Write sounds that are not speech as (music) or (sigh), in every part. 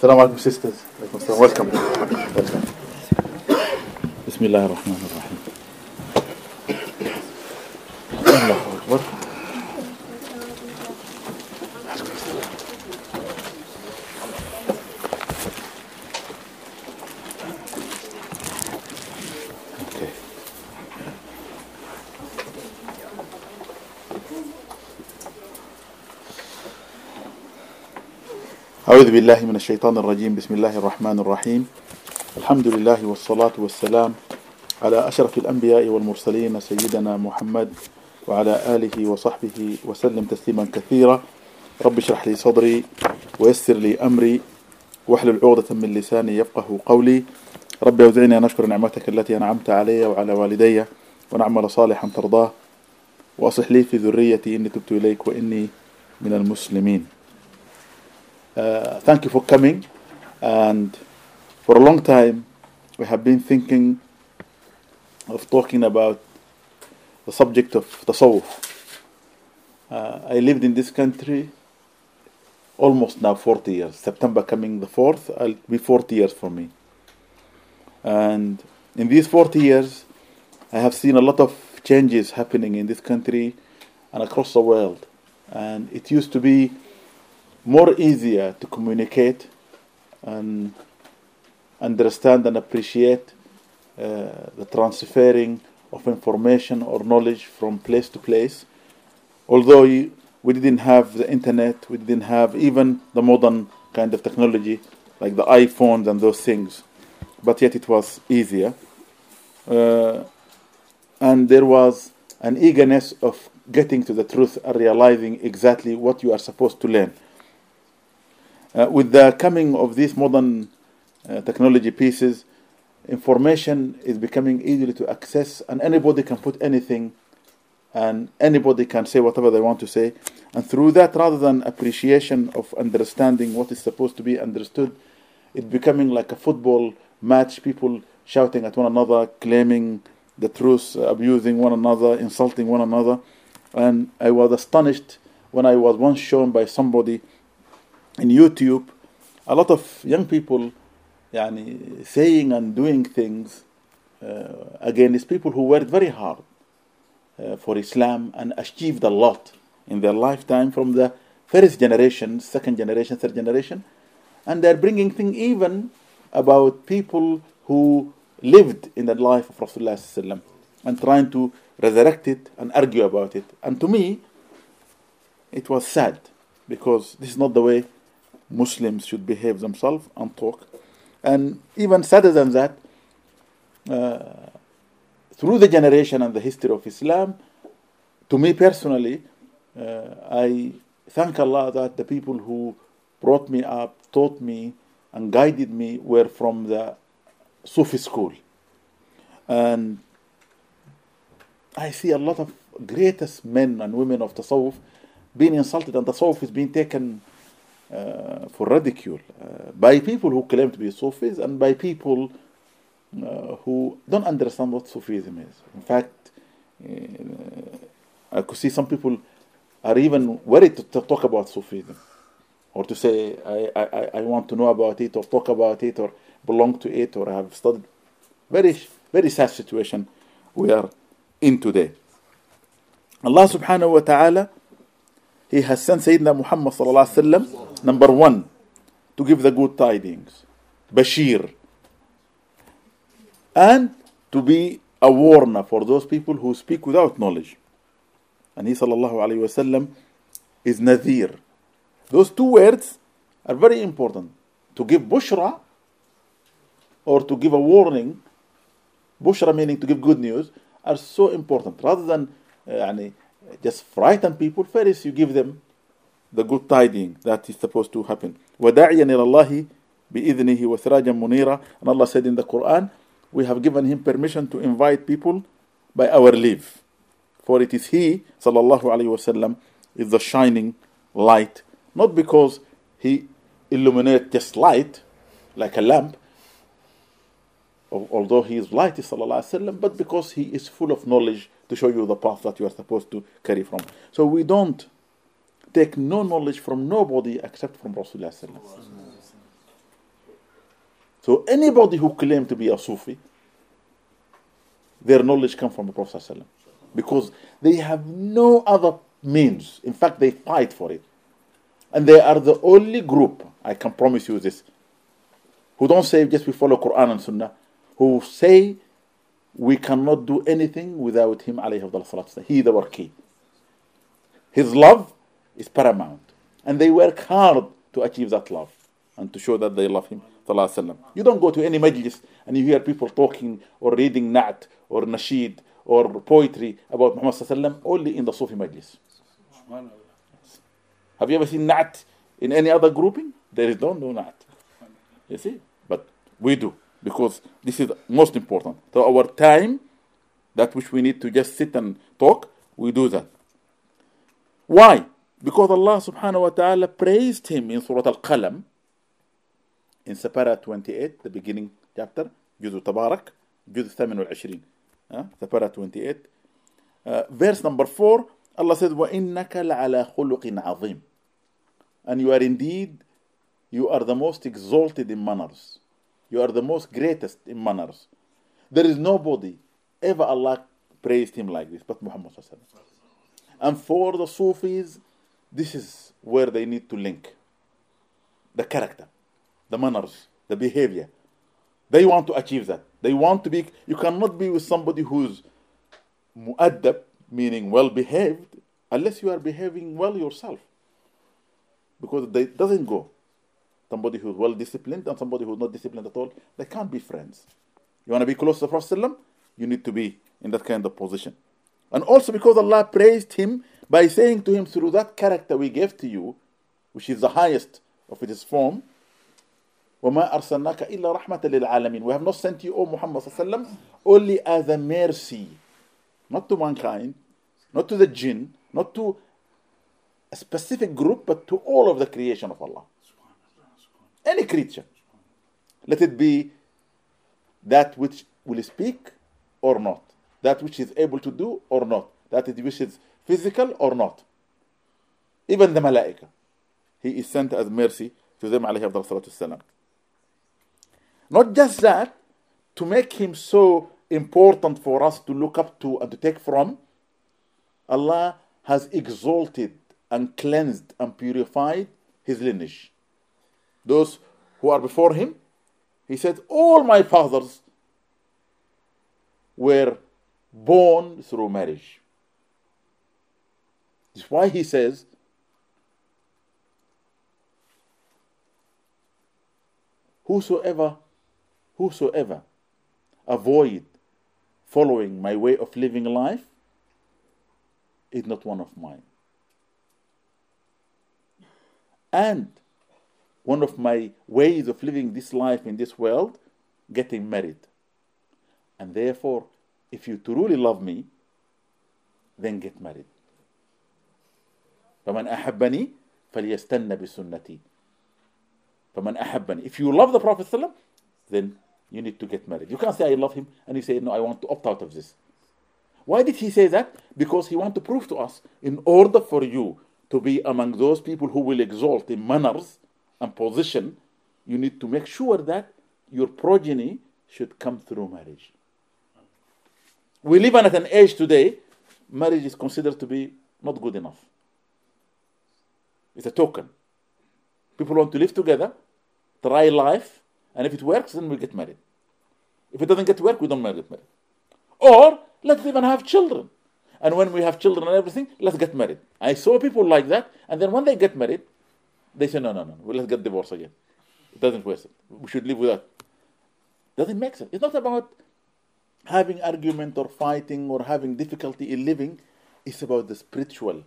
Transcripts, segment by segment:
السلام عليكم sisters عليكم السلام welcome welcome بسم الله الرحمن الرحيم أعوذ بالله من الشيطان الرجيم. بسم الله الرحمن الرحيم. الحمد لله والصلاة والسلام على أشرف الأنبياء والمرسلين سيدنا محمد وعلى آله وصحبه وسلم تسليما كثيرا. رب اشرح لي صدري ويسر لي أمري. واحلل عقدة من لساني يفقه قولي. رب أوزعني أن أشكر نعمتك التي أنعمت علي وعلى والدي ونعمل صالحا ترضاه. وأصلح لي في ذريتي إني تبت إليك وإني من المسلمين. Uh, thank you for coming. And for a long time, we have been thinking of talking about the subject of tasawwuf. Uh, I lived in this country almost now 40 years. September coming the 4th, it'll be 40 years for me. And in these 40 years, I have seen a lot of changes happening in this country and across the world. And it used to be more easier to communicate and understand and appreciate uh, the transferring of information or knowledge from place to place. Although we didn't have the internet, we didn't have even the modern kind of technology like the iPhones and those things, but yet it was easier. Uh, and there was an eagerness of getting to the truth and realizing exactly what you are supposed to learn. Uh, with the coming of these modern uh, technology pieces, information is becoming easily to access, and anybody can put anything, and anybody can say whatever they want to say. And through that, rather than appreciation of understanding what is supposed to be understood, it's becoming like a football match, people shouting at one another, claiming the truth, abusing one another, insulting one another. And I was astonished when I was once shown by somebody in YouTube a lot of young people يعني, saying and doing things uh, against people who worked very hard uh, for Islam and achieved a lot in their lifetime from the first generation, second generation, third generation. And they're bringing things even about people who lived in the life of Rasulullah sallam and trying to resurrect it and argue about it. And to me, it was sad because this is not the way Muslims should behave themselves and talk. And even sadder than that, uh, through the generation and the history of Islam, to me personally, uh, I thank Allah that the people who brought me up, taught me, and guided me were from the Sufi school. And I see a lot of greatest men and women of Tasawwuf being insulted, and Tasawwuf is being taken for ridicule uh, by people who claim to be Sufis and by people uh, who don't understand what Sufism is. In fact, uh, I could see some people are even worried to, to talk about Sufism or to say, I, I, I want to know about it or talk about it or belong to it or have studied. Very, very sad situation we are in today. Allah subhanahu wa ta'ala he has sent Sayyidina Muhammad sallallahu alaihi wasallam number one to give the good tidings, Bashir, and to be a warner for those people who speak without knowledge. And he sallallahu alaihi wasallam is Nadir. Those two words are very important. To give bushra or to give a warning, bushra meaning to give good news, are so important. Rather than uh, يعني, just frighten people, first you give them the good tidings that is supposed to happen. وَدَاعِيًا إِلَى اللَّهِ بِإِذْنِهِ وَسِرَاجًا مُنِيرًا And Allah said in the Quran, we have given him permission to invite people by our leave. For it is he, sallallahu alayhi wasallam, is the shining light. Not because he illuminates just light, like a lamp, al- although he is light, wasallam, but because he is full of knowledge to show you the path that you are supposed to carry from. So we don't take no knowledge from nobody except from Rasulullah. So anybody who claim to be a Sufi, their knowledge comes from the Prophet because they have no other means. In fact, they fight for it. And they are the only group, I can promise you this, who don't say just we follow Quran and Sunnah, who say we cannot do anything without him He the key. His love is paramount. And they work hard to achieve that love and to show that they love him. You don't go to any majlis and you hear people talking or reading na'at or nasheed or poetry about Muhammad only in the Sufi majlis. Have you ever seen na'at in any other grouping? There is no, no na'at. You see? But we do because this is most important. So our time, that which we need to just sit and talk, we do that. Why? Because Allah subhanahu wa ta'ala praised him in Surah Al-Qalam, in Separa 28, the beginning chapter, جزء تبارك, جزء 28, uh, Separa 28. Uh, verse number 4, Allah says, وَإِنَّكَ لَعَلَى خُلُقٍ عَظِيمٍ And you are indeed, you are the most exalted in manners. You are the most greatest in manners. There is nobody ever Allah praised him like this but Muhammad. And for the Sufis, this is where they need to link the character, the manners, the behavior. They want to achieve that. They want to be, you cannot be with somebody who's mu'addab, meaning well behaved, unless you are behaving well yourself. Because it doesn't go somebody who's well disciplined and somebody who's not disciplined at all, they can't be friends. You want to be close to the Prophet, you need to be in that kind of position. And also because Allah praised him by saying to him, through that character we gave to you, which is the highest of its form, وَمَا أَرْسَلْنَاكَ إِلَّا رَحْمَةً لِلْعَالَمِينَ We have not sent you, O Muhammad only as a mercy, not to mankind, not to the jinn, not to a specific group, but to all of the creation of Allah creature. Let it be that which will speak or not, that which is able to do or not, that which is physical or not. Even the malaika, he is sent as mercy to them alayhi Not just that, to make him so important for us to look up to and to take from, Allah has exalted and cleansed and purified his lineage. Those who are before him, he said, All my fathers were born through marriage. That's why he says, Whosoever, whosoever avoid following my way of living life is not one of mine. And one of my ways of living this life in this world, getting married. And therefore, if you truly love me, then get married. فمن أحبني فليستنى بسنتي فمن أحبني If you love the Prophet ﷺ, then you need to get married. You can't say I love him and you say no, I want to opt out of this. Why did he say that? Because he wants to prove to us, in order for you to be among those people who will exalt in manners and position, you need to make sure that your progeny should come through marriage. We live at an age today, marriage is considered to be not good enough. It's a token. People want to live together, try life, and if it works, then we get married. If it doesn't get work, we don't get married. Or let's even have children. And when we have children and everything, let's get married. I saw people like that, and then when they get married, they say, no, no, no, well, let's get divorced again. It doesn't work. We should live with that. Doesn't make sense. It's not about having argument or fighting or having difficulty in living. It's about the spiritual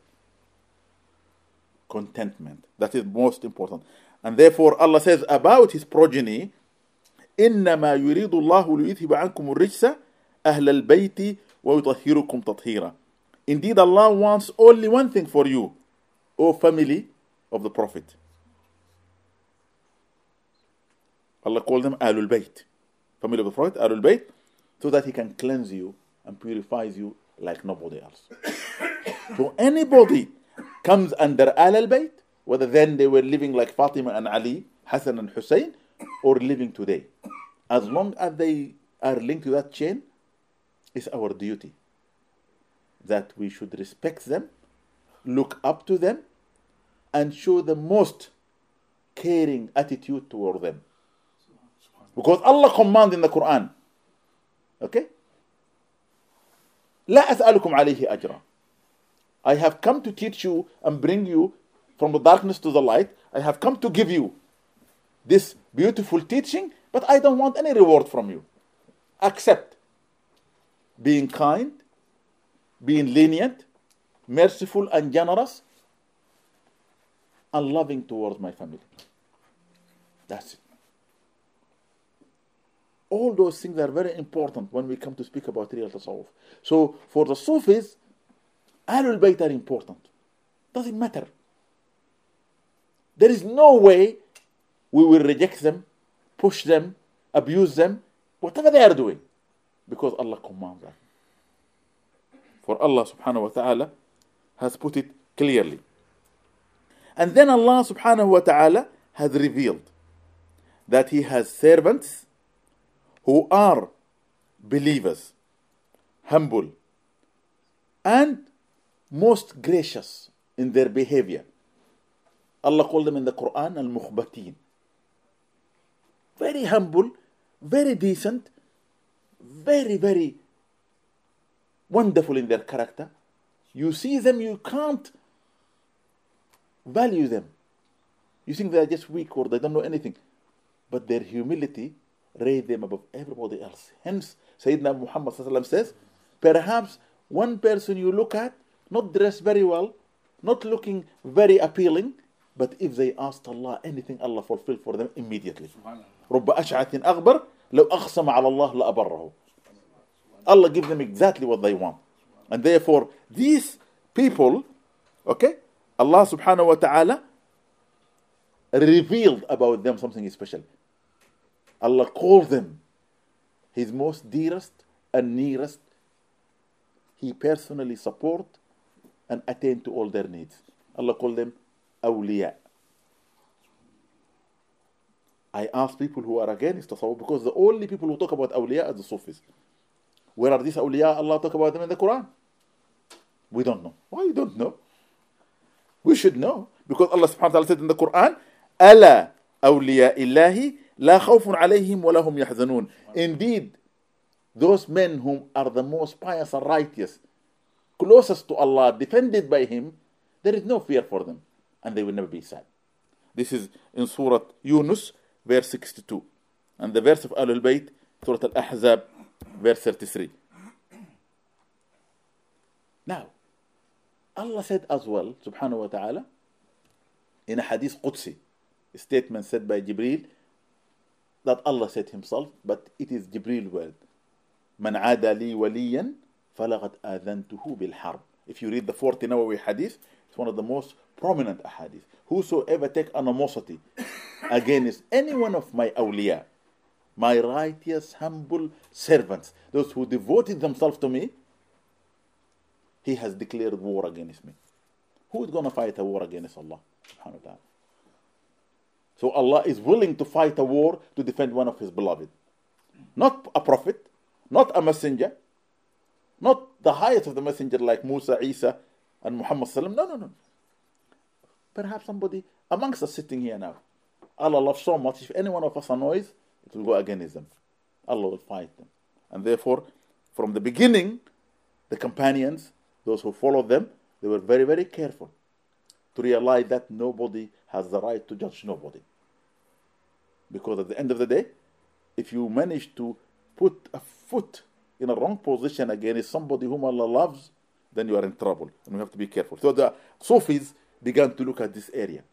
contentment. That is most important. And therefore Allah says about his progeny, إنما يريد الله ليذهب عنكم الرجس أهل البيت ويطهركم تطهيرا. Indeed Allah wants only one thing for you, O family of the Prophet. Allah called them Ahlul Bayt, family of the Prophet, Ahlul Bayt, so that He can cleanse you and purifies you like nobody else. (coughs) so anybody comes under Ahlul Bayt, whether then they were living like Fatima and Ali, Hassan and Hussein, or living today. as long as they are linked to that chain, it's our duty that we should respect them, look up to them, and show the most caring attitude toward them. Because Allah command in the Quran, okay? لا أسألكم عليه أجرا. I have come to teach you and bring you from the darkness to the light. I have come to give you this beautiful teaching, but I don't want any reward from you. Accept being kind, being lenient, merciful and generous, and loving towards my family. That's it. All those things are very important when we come to speak about real tasawwuf. So for the Sufis, Ahlul Bayt are important. Doesn't matter. There is no way we will reject them, push them, abuse them, whatever they are doing, because Allah commands that. For Allah subhanahu wa ta'ala has put it clearly. And then Allah subhanahu wa ta'ala has revealed that He has servants who are believers, humble, and most gracious in their behavior. Allah called them in the Quran al mukhbatin. Very humble, very decent, very, very wonderful in their character. You see them, you can't value them. You think they are just weak or they don't know anything. But their humility raised them above everybody else. Hence, Sayyidina Muhammad says, perhaps one person you look at, not dressed very well, not looking very appealing, but if they asked Allah anything, Allah fulfilled for them immediately. رب أشعث أغبر لو أقسم على الله لأبره Allah give them exactly what they want. And therefore, these people, okay, Allah subhanahu wa ta'ala revealed about them something special. Allah called them His most dearest and nearest. He personally support and attend to all their needs. Allah called them awliya. I ask people who are against tasawwuf because the only people who talk about awliya are the Sufis. Where are these awliya? Allah talk about them in the Quran. We don't know. Why you don't know? We should know because Allah subhanahu wa ta'ala said in the Quran, Allah awliya illahi la khawfun alayhim wa lahum yahzanun. Indeed, those men whom are the most pious and righteous, closest to Allah, defended by Him, there is no fear for them and they will never be sad. This is in Surah Yunus, verse 62. And the verse of Ahlul Bayt, Surah Al Ahzab, verse 33. Now, Allah said as well, subhanahu wa ta'ala, in a hadith Qudsi, a statement said by Jibril, that Allah said himself, but it is Jibril word. Man ada li waliyan فَلَقَدْ adhantuhu بِالْحَرْبِ. If you read the 40 Nawawi hadith, it's one of the most prominent ahadith. Whosoever take animosity against any one of my awliya, my righteous, humble servants, those who devoted themselves to me, he has declared war against me. Who is going to fight a war against Allah? Subhanahu wa ta'ala. So Allah is willing to fight a war to defend one of his beloved. Not a prophet, not a messenger, not the highest of the messenger like Musa, Isa, and Muhammad. No, no, no. Perhaps somebody amongst us sitting here now. Allah loves so much. If any one of us annoys, it will go against them. Allah will fight them. And therefore, from the beginning, the companions, those who followed them, they were very, very careful to realize that nobody has the right to judge nobody. Because at the end of the day, if you manage to put a foot in a wrong position against somebody whom Allah loves, then you are in trouble. And we have to be careful. So the Sufis began to look at this area.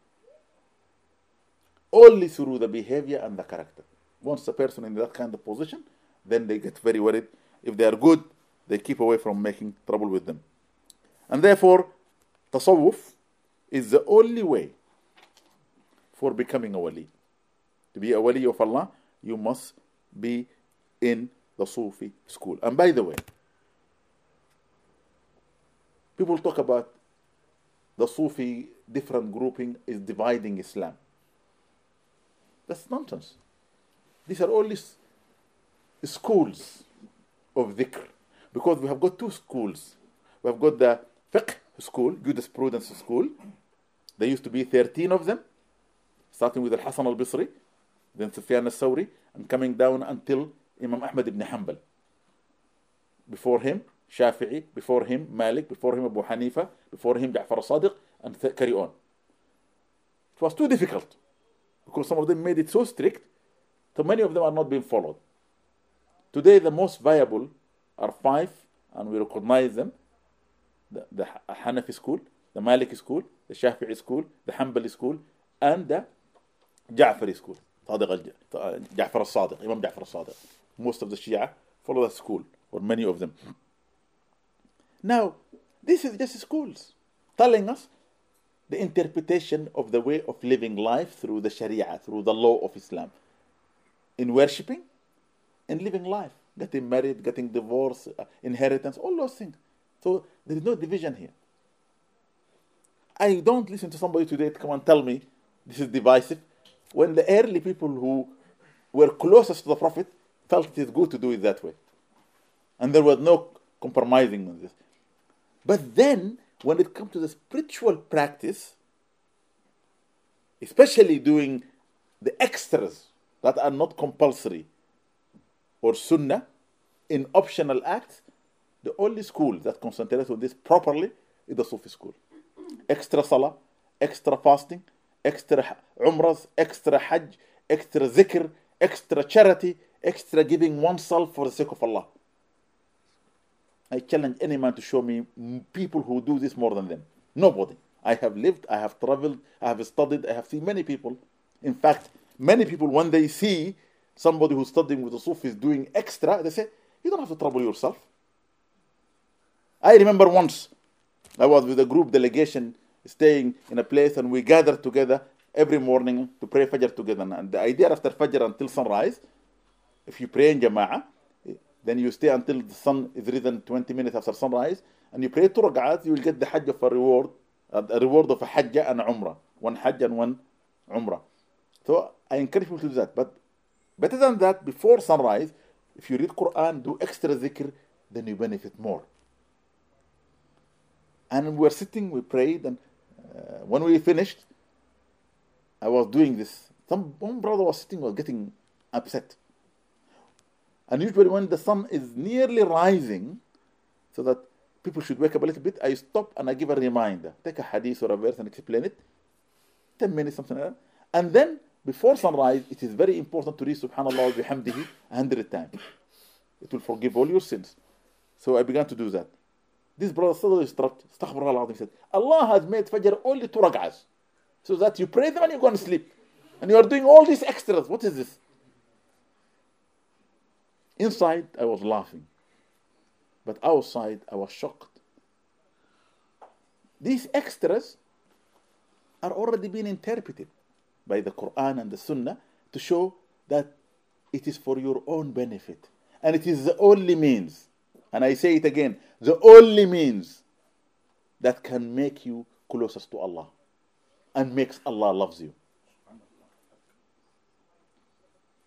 Only through the behavior and the character. Once a person in that kind of position, then they get very worried. If they are good, they keep away from making trouble with them. And therefore, tasawwuf is the only way for becoming a wali. To be a wali of Allah, you must be in the Sufi school. And by the way, people talk about the Sufi different grouping is dividing Islam. That's nonsense. These are only schools of dhikr because we have got two schools. We have got the fiqh school, jurisprudence school. There used to be 13 of them, starting with Al Hassan al Basri, then Sufyan al Sawri, and coming down until Imam Ahmad ibn Hanbal. Before him, Shafi'i, before him, Malik, before him, Abu Hanifa, before him, Ja'far al Sadiq, and th- carry on. It was too difficult because some of them made it so strict, so many of them are not being followed. Today, the most viable are five, and we recognize them the, the Hanafi school, the Maliki school, the Shafi'i school, the Hanbali school, and the Ja'fari school. Ja'far al-Sadiq, Imam Ja'far al-Sadiq. Most of the Shia follow that school, or many of them. Now, this is just schools telling us the interpretation of the way of living life through the Sharia, through the law of Islam. In worshipping, in living life, getting married, getting divorced, uh, inheritance, all those things. So there is no division here. I don't listen to somebody today to come and tell me this is divisive when the early people who were closest to the Prophet felt it is good to do it that way. And there was no compromising on this. But then, when it comes to the spiritual practice, especially doing the extras that are not compulsory or sunnah in optional acts, the only school that concentrates on this properly is the Sufi school. Extra salah, extra fasting, extra umrahs, extra hajj, extra zikr, extra charity, extra giving oneself for the sake of Allah. I challenge any man to show me people who do this more than them. Nobody. I have lived, I have traveled, I have studied, I have seen many people. In fact, many people, when they see somebody who's studying with the Sufis doing extra, they say, You don't have to trouble yourself. I remember once I was with a group delegation staying in a place and we gathered together every morning to pray Fajr together. And the idea after Fajr until sunrise, if you pray in Jama'ah, then you stay until the sun is risen 20 minutes after sunrise, and you pray two rak'ahs, you will get the Hajj of a reward, uh, a reward of a Hajj and Umrah. One Hajj and one Umrah. So I encourage people to do that. But better than that, before sunrise, if you read Quran, do extra zikr, then you benefit more. And we were sitting, we prayed, and uh, when we finished, I was doing this. Some one brother was sitting, was getting upset. And usually, when the sun is nearly rising, so that people should wake up a little bit, I stop and I give a reminder. Take a hadith or a verse and explain it. 10 minutes, something like that. And then, before sunrise, it is very important to read Subhanallah bihamdihi 100 times. It will forgive all your sins. So I began to do that. This brother suddenly stopped. Astaghfirullah said, Allah has made Fajr only two rak'ahs. So that you pray them and you go and sleep. And you are doing all these extras. What is this? Inside, I was laughing. But outside, I was shocked. These extras are already being interpreted by the Quran and the Sunnah to show that it is for your own benefit. And it is the only means, and I say it again, the only means that can make you closest to Allah and makes Allah loves you.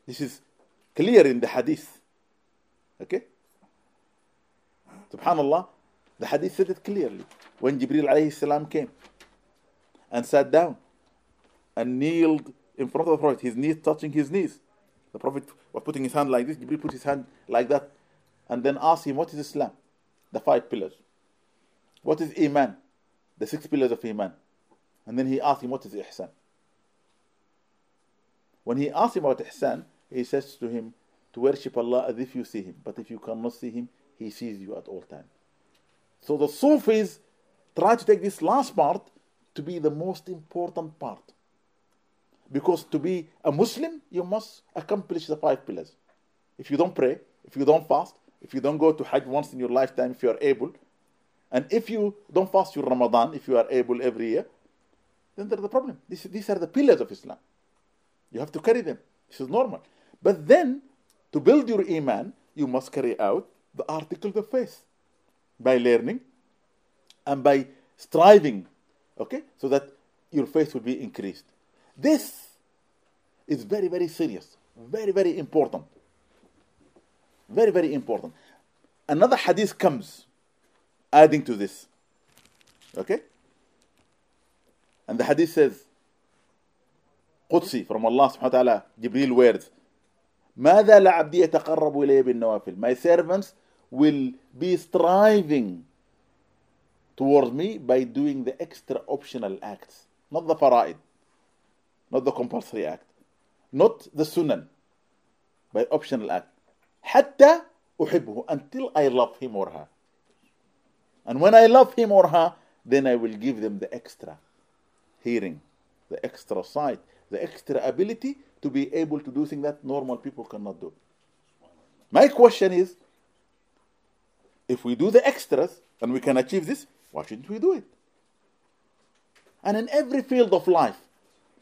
This is clear in the hadith. Okay? Subhanallah, the hadith said it clearly. When Jibril alayhi salam came and sat down and kneeled in front of the Prophet, his knees touching his knees. The Prophet was putting his hand like this, Jibril put his hand like that, and then asked him, What is Islam? The five pillars. What is Iman? The six pillars of Iman. And then he asked him, What is Ihsan? When he asked him about Ihsan, he says to him, To worship Allah as if you see Him. But if you cannot see Him, He sees you at all times. So the Sufis try to take this last part to be the most important part. Because to be a Muslim, you must accomplish the five pillars. If you don't pray, if you don't fast, if you don't go to Hajj once in your lifetime, if you are able, and if you don't fast your Ramadan, if you are able every year, then there's a problem. These, these are the pillars of Islam. You have to carry them. This is normal. But then, to build your Iman, you must carry out the articles of faith by learning and by striving, okay, so that your faith will be increased. This is very, very serious, very, very important. Very, very important. Another hadith comes adding to this. Okay? And the hadith says, قدسي from Allah subhanahu wa ta'ala, Jibril words, ماذا لعبدي يتقرب إلي بالنوافل My servants will be striving towards me by doing the extra optional acts, not the fara'id, not the compulsory act, not the sunan, by optional act. حتى أحبه until I love him or her. And when I love him or her, then I will give them the extra hearing, the extra sight, the extra ability to be able to do things that normal people cannot do. My question is if we do the extras and we can achieve this, why shouldn't we do it? And in every field of life,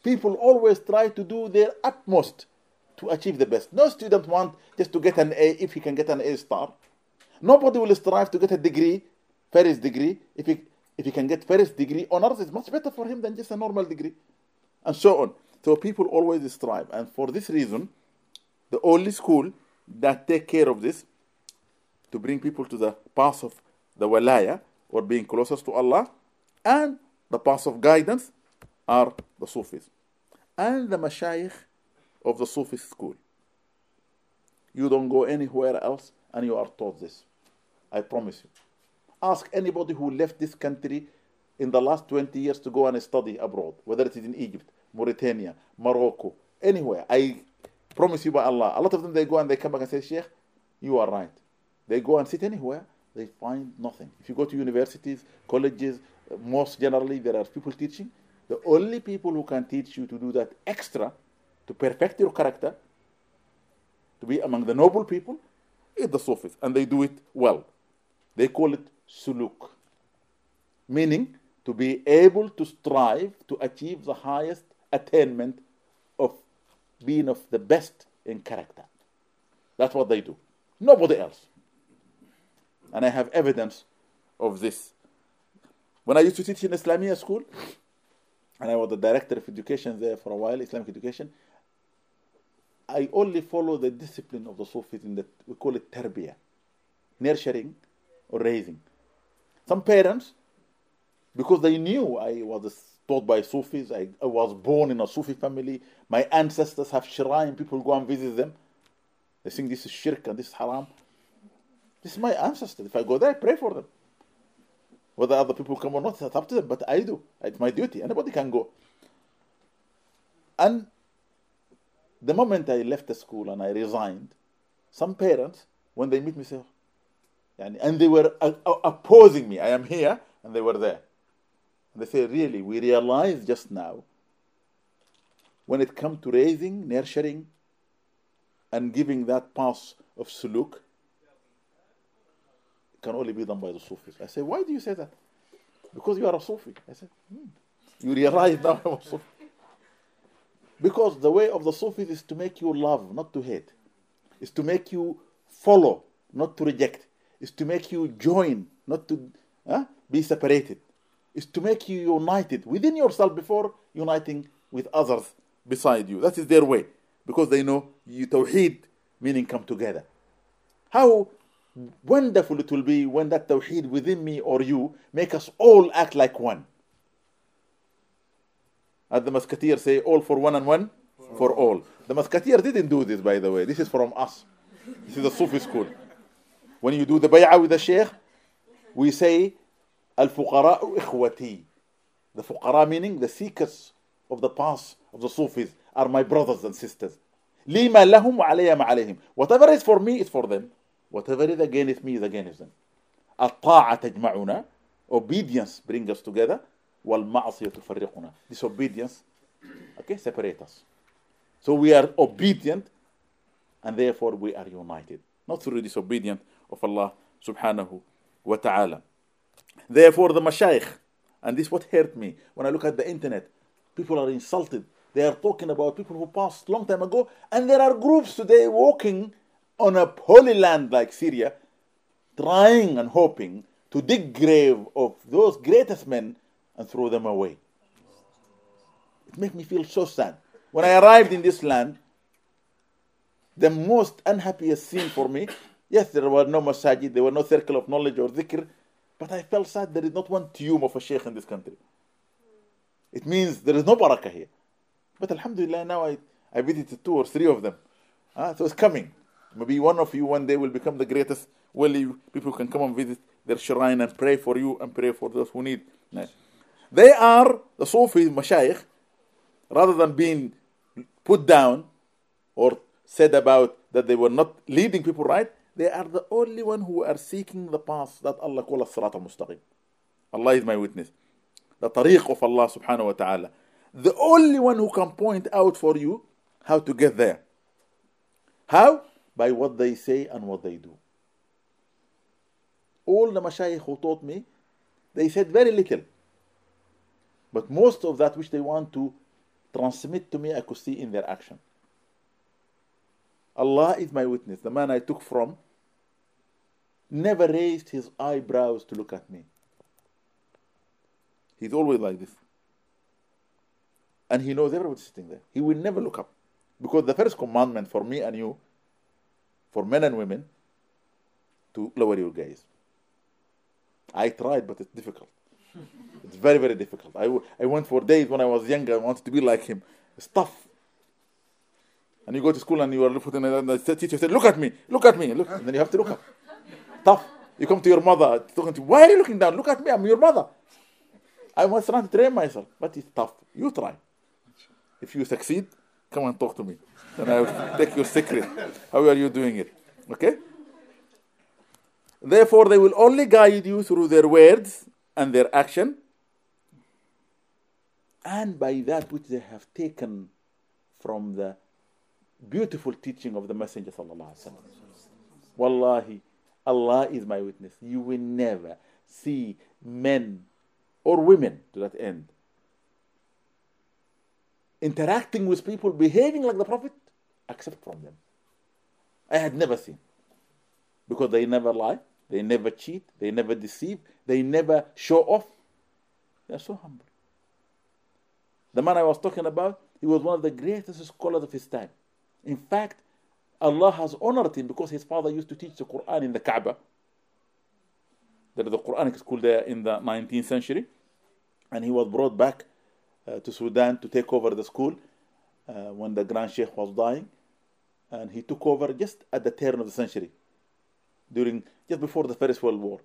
people always try to do their utmost to achieve the best. No student want just to get an A if he can get an A star. Nobody will strive to get a degree, first degree. If he, if he can get first degree honors, it's much better for him than just a normal degree. And so on. So people always strive. And for this reason, the only school that take care of this to bring people to the path of the walaya or being closest to Allah and the path of guidance are the Sufis and the mashayikh of the Sufi school. You don't go anywhere else and you are taught this. I promise you. Ask anybody who left this country in the last 20 years to go and study abroad, whether it is in Egypt, Mauritania, Morocco, anywhere. I promise you by Allah. A lot of them they go and they come back and say, Sheikh, you are right. They go and sit anywhere, they find nothing. If you go to universities, colleges, most generally there are people teaching. The only people who can teach you to do that extra, to perfect your character, to be among the noble people, is the Sufis. And they do it well. They call it suluk. Meaning, to be able to strive to achieve the highest attainment of being of the best in character. That's what they do. Nobody else. And I have evidence of this. When I used to teach in Islamia school, and I was the director of education there for a while, Islamic education, I only follow the discipline of the Sufis in that we call it tarbiyah, nurturing or raising. Some parents, because they knew I was taught by Sufis, I, I was born in a Sufi family, my ancestors have shrine, people go and visit them. They think this is shirk and this is haram. This is my ancestor. If I go there, I pray for them. Whether other people come or not, it's up to them, but I do. It's my duty. Anybody can go. And the moment I left the school and I resigned, some parents, when they meet me, say, and they were opposing me. I am here, and they were there. And they say, really, we realize just now, when it comes to raising, nurturing, and giving that path of suluk, can only be done by the Sufis. I say, why do you say that? Because you are a Sufi. I said, hmm. you realize now I'm a Sufi. Because the way of the Sufis is to make you love, not to hate. Is to make you follow, not to reject. Is to make you join, not to huh, be separated. Is to make you united within yourself before uniting with others beside you. That is their way. Because they know you tawheed, meaning come together. How wonderful it will be when that tawheed within me or you make us all act like one. As the musketeer say, all for one and one for, for all. The musketeer didn't do this, by the way. This is from us. This is the Sufi school. When you do the bay'ah with the sheikh, we say, Al-fuqara'u ikhwati. The fuqara meaning the seekers of the path of the Sufis are my brothers and sisters. لِمَا لَهُمْ وَعَلَيَّ مَا عَلَيْهِمْ Whatever is for me is for them. Whatever is against me is against them. الطاعة تجمعنا obedience bring us together والمعصية تفرقنا disobedience okay separate us so we are obedient and therefore we are united not through disobedience of Allah subhanahu wa ta'ala therefore the mashayikh and this what hurt me when I look at the internet people are insulted they are talking about people who passed long time ago and there are groups today walking on a holy land like Syria, trying and hoping to dig grave of those greatest men and throw them away. It makes me feel so sad. When I arrived in this land, the most unhappiest scene for me Yes, there were no masajid, there were no circle of knowledge or dhikr, but I felt sad there is not one tomb of a sheikh in this country. It means there is no barakah here. But alhamdulillah, now I, I visited two or three of them. Uh, so it's coming. Maybe one of you one day will become the greatest wali. People can come and visit their shrine and pray for you and pray for those who need. They are the Sufi mashayikh, rather than being put down or said about that they were not leading people right, they are the only one who are seeking the path that Allah calls Sirat al-Mustaqim. Allah is my witness. The tariq of Allah subhanahu wa ta'ala. The only one who can point out for you how to get there. How? By what they say and what they do. All the mashayikh who taught me, they said very little. But most of that which they want to transmit to me, I could see in their action. Allah is my witness. The man I took from never raised his eyebrows to look at me. He's always like this. And he knows everybody sitting there. He will never look up. Because the first commandment for me and you, for men and women, to lower your gaze. I tried, but it's difficult. It's very, very difficult. I, I went for days when I was younger, I wanted to be like him. It's tough. And you go to school and you are putting and the teacher said, Look at me, look at me, look. And then you have to look up. Tough. You come to your mother, talking to why are you looking down? Look at me, I'm your mother. I was trying to train myself, but it's tough. You try. If you succeed, come and talk to me. And I will take your secret. How are you doing it? Okay? Therefore, they will only guide you through their words and their action, and by that which they have taken from the beautiful teaching of the Messenger. Wallahi, Allah is my witness. You will never see men or women to that end interacting with people, behaving like the Prophet, except from them. I had never seen. Because they never lie, they never cheat, they never deceive, they never show off. They are so humble. The man I was talking about, he was one of the greatest scholars of his time. In fact, Allah has honored him because his father used to teach the Quran in the Kaaba. There is a Quranic school there in the 19th century. And he was brought back uh, to Sudan to take over the school uh, when the Grand Sheikh was dying. And he took over just at the turn of the century, during just before the First World War.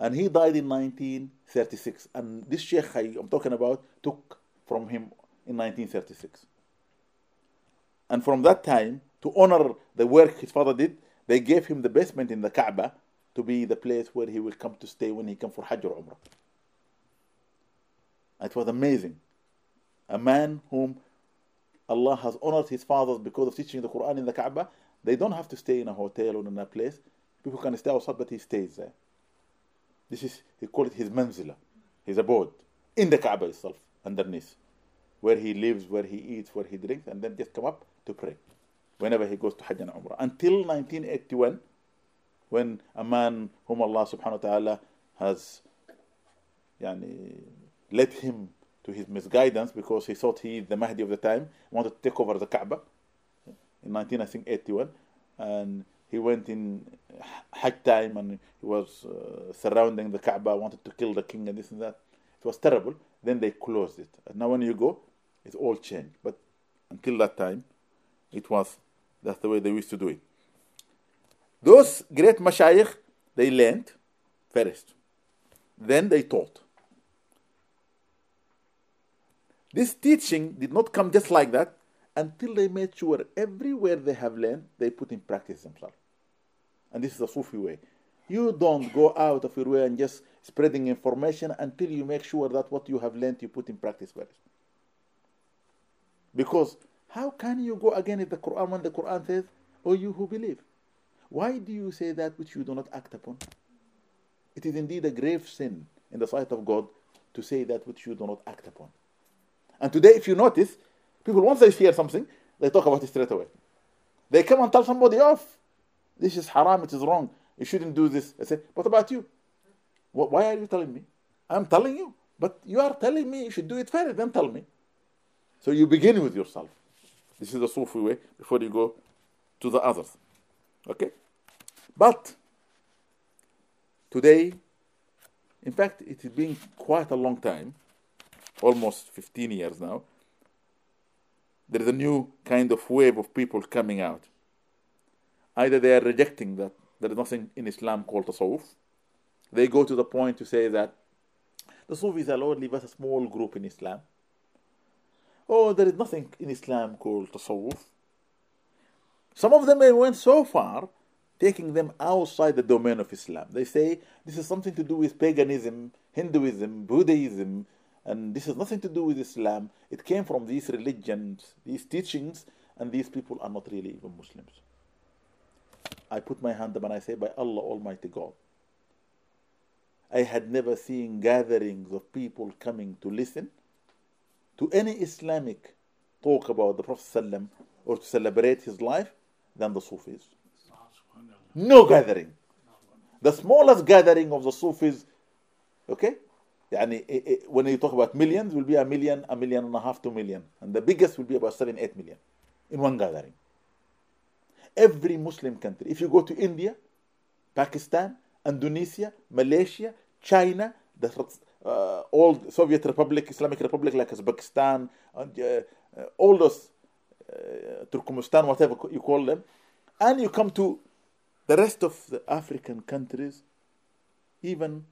And he died in 1936. And this Sheikh I, am talking about took from him in 1936. And from that time, to honor the work his father did, they gave him the basement in the Kaaba to be the place where he will come to stay when he come for Hajj or Umrah. It was amazing. A man whom Allah has honored his fathers because of teaching the Quran in the Kaaba. They don't have to stay in a hotel or in a place. People can stay outside, but he stays there. This is, he called it his manzila, his abode, in the Kaaba itself, underneath, where he lives, where he eats, where he drinks, and then just come up to pray whenever he goes to Hajj and Umrah. Until 1981, when a man whom Allah subhanahu wa ta'ala has yani, led him to his misguidance because he thought he, is the Mahdi of the time, wanted to take over the Kaaba in 1981. And he went in Hajj time and he was uh, surrounding the Kaaba, wanted to kill the king and this and that. It was terrible. Then they closed it. And now when you go, it's all changed. But until that time, it was, that's the way they used to do it. Those great mashayikh, they learned first. Then they taught. This teaching did not come just like that until they made sure everywhere they have learned, they put in practice themselves. And this is the Sufi way. You don't go out of your way and just spreading information until you make sure that what you have learned you put in practice first. Because how can you go against the Quran when the Quran says, O you who believe? Why do you say that which you do not act upon? It is indeed a grave sin in the sight of God to say that which you do not act upon. And today, if you notice, people, once they hear something, they talk about it straight away. They come and tell somebody off. This is haram, it is wrong. You shouldn't do this. I say, what about you? Why are you telling me? I'm telling you. But you are telling me you should do it first, then tell me. So you begin with yourself. This is the Sufi way before you go to the others. Okay? But today, in fact, it has been quite a long time, almost 15 years now. There is a new kind of wave of people coming out. Either they are rejecting that there is nothing in Islam called tasawwuf. They go to the point to say that the Sufis are only but a small group in Islam. Oh, there is nothing in Islam called tasawwuf. Some of them went so far, taking them outside the domain of Islam. They say this is something to do with paganism, Hinduism, Buddhism, and this has nothing to do with Islam. It came from these religions, these teachings, and these people are not really even Muslims. I put my hand up and I say, By Allah Almighty God, I had never seen gatherings of people coming to listen to any Islamic talk about the Prophet or to celebrate his life than the Sufis. No gathering. The smallest gathering of the Sufis, okay? Yani, it, it, when you talk about millions, will be a million, a million and a half, two million. And the biggest will be about seven, eight million in one gathering. Every Muslim country, if you go to India, Pakistan, Indonesia, Malaysia, China, the uh, old Soviet Republic, Islamic Republic like Uzbekistan, and, uh, uh, all those, uh, Turkmenistan, whatever you call them, and you come to the rest of the African countries, even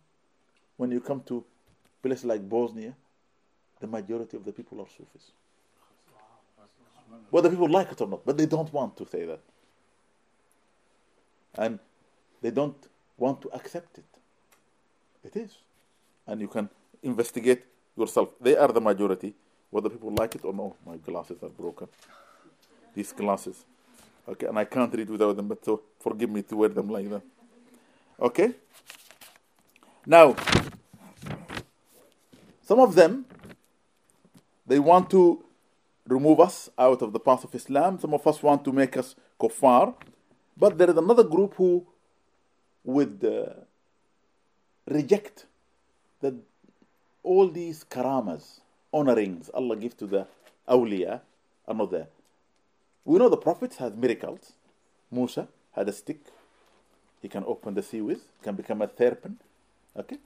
when you come to places like Bosnia, the majority of the people are Sufis. Whether people like it or not, but they don't want to say that. And they don't want to accept it. It is. And you can investigate yourself. They are the majority, whether people like it or not. My glasses are broken. These glasses. Okay, and I can't read without them, but so forgive me to wear them like that. Okay? Now, some of them, they want to remove us out of the path of Islam. Some of us want to make us kuffar. But there is another group who would uh, reject that all these karamas, honorings Allah gives to the awliya are not there. We know the prophets had miracles. Musa had a stick. He can open the sea with, can become a serpent. Okay?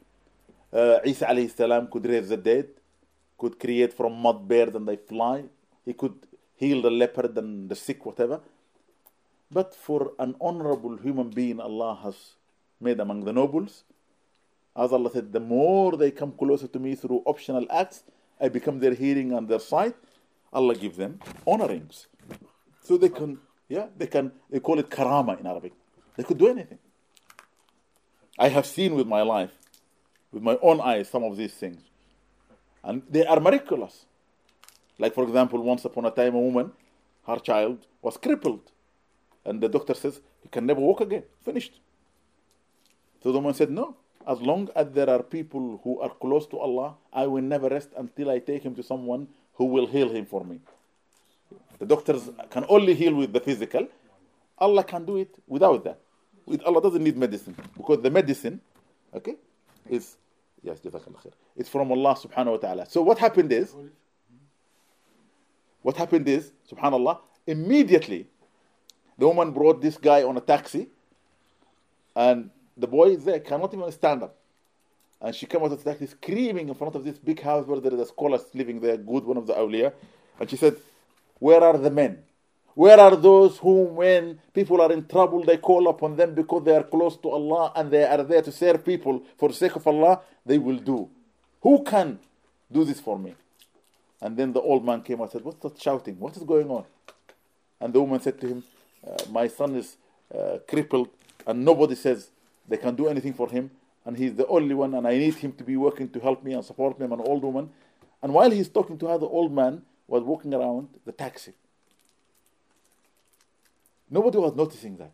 Uh, Isa alayhi salam could raise the dead, could create from mud birds and they fly. He could heal the leopard and the sick, whatever. But for an honorable human being, Allah has made among the nobles, as Allah said, the more they come closer to me through optional acts, I become their hearing and their sight. Allah gives them honorings. So they can, yeah, they can, they call it karama in Arabic. They could do anything. I have seen with my life with my own eyes some of these things. And they are miraculous. Like, for example, once upon a time, a woman, her child was crippled. And the doctor says, he can never walk again. Finished. So the woman said, No, as long as there are people who are close to Allah, I will never rest until I take him to someone who will heal him for me. The doctors can only heal with the physical. Allah can do it without that. Allah doesn't need medicine because the medicine, okay, is Yes. It's from Allah subhanahu wa ta'ala. So what happened is, what happened is, subhanallah, immediately the woman brought this guy on a taxi and the boy is there, cannot even stand up. And she came out of the taxi screaming in front of this big house where there is a scholar living there, good, one of the awliya. And she said, Where are the men? Where are those whom, when people are in trouble, they call upon them because they are close to Allah and they are there to serve people for the sake of Allah? They will do. Who can do this for me? And then the old man came and said, What's that shouting? What is going on? And the woman said to him, My son is uh, crippled, and nobody says they can do anything for him, and he's the only one, and I need him to be working to help me and support me. I'm an old woman. And while he's talking to her, the old man was walking around the taxi. Nobody was noticing that.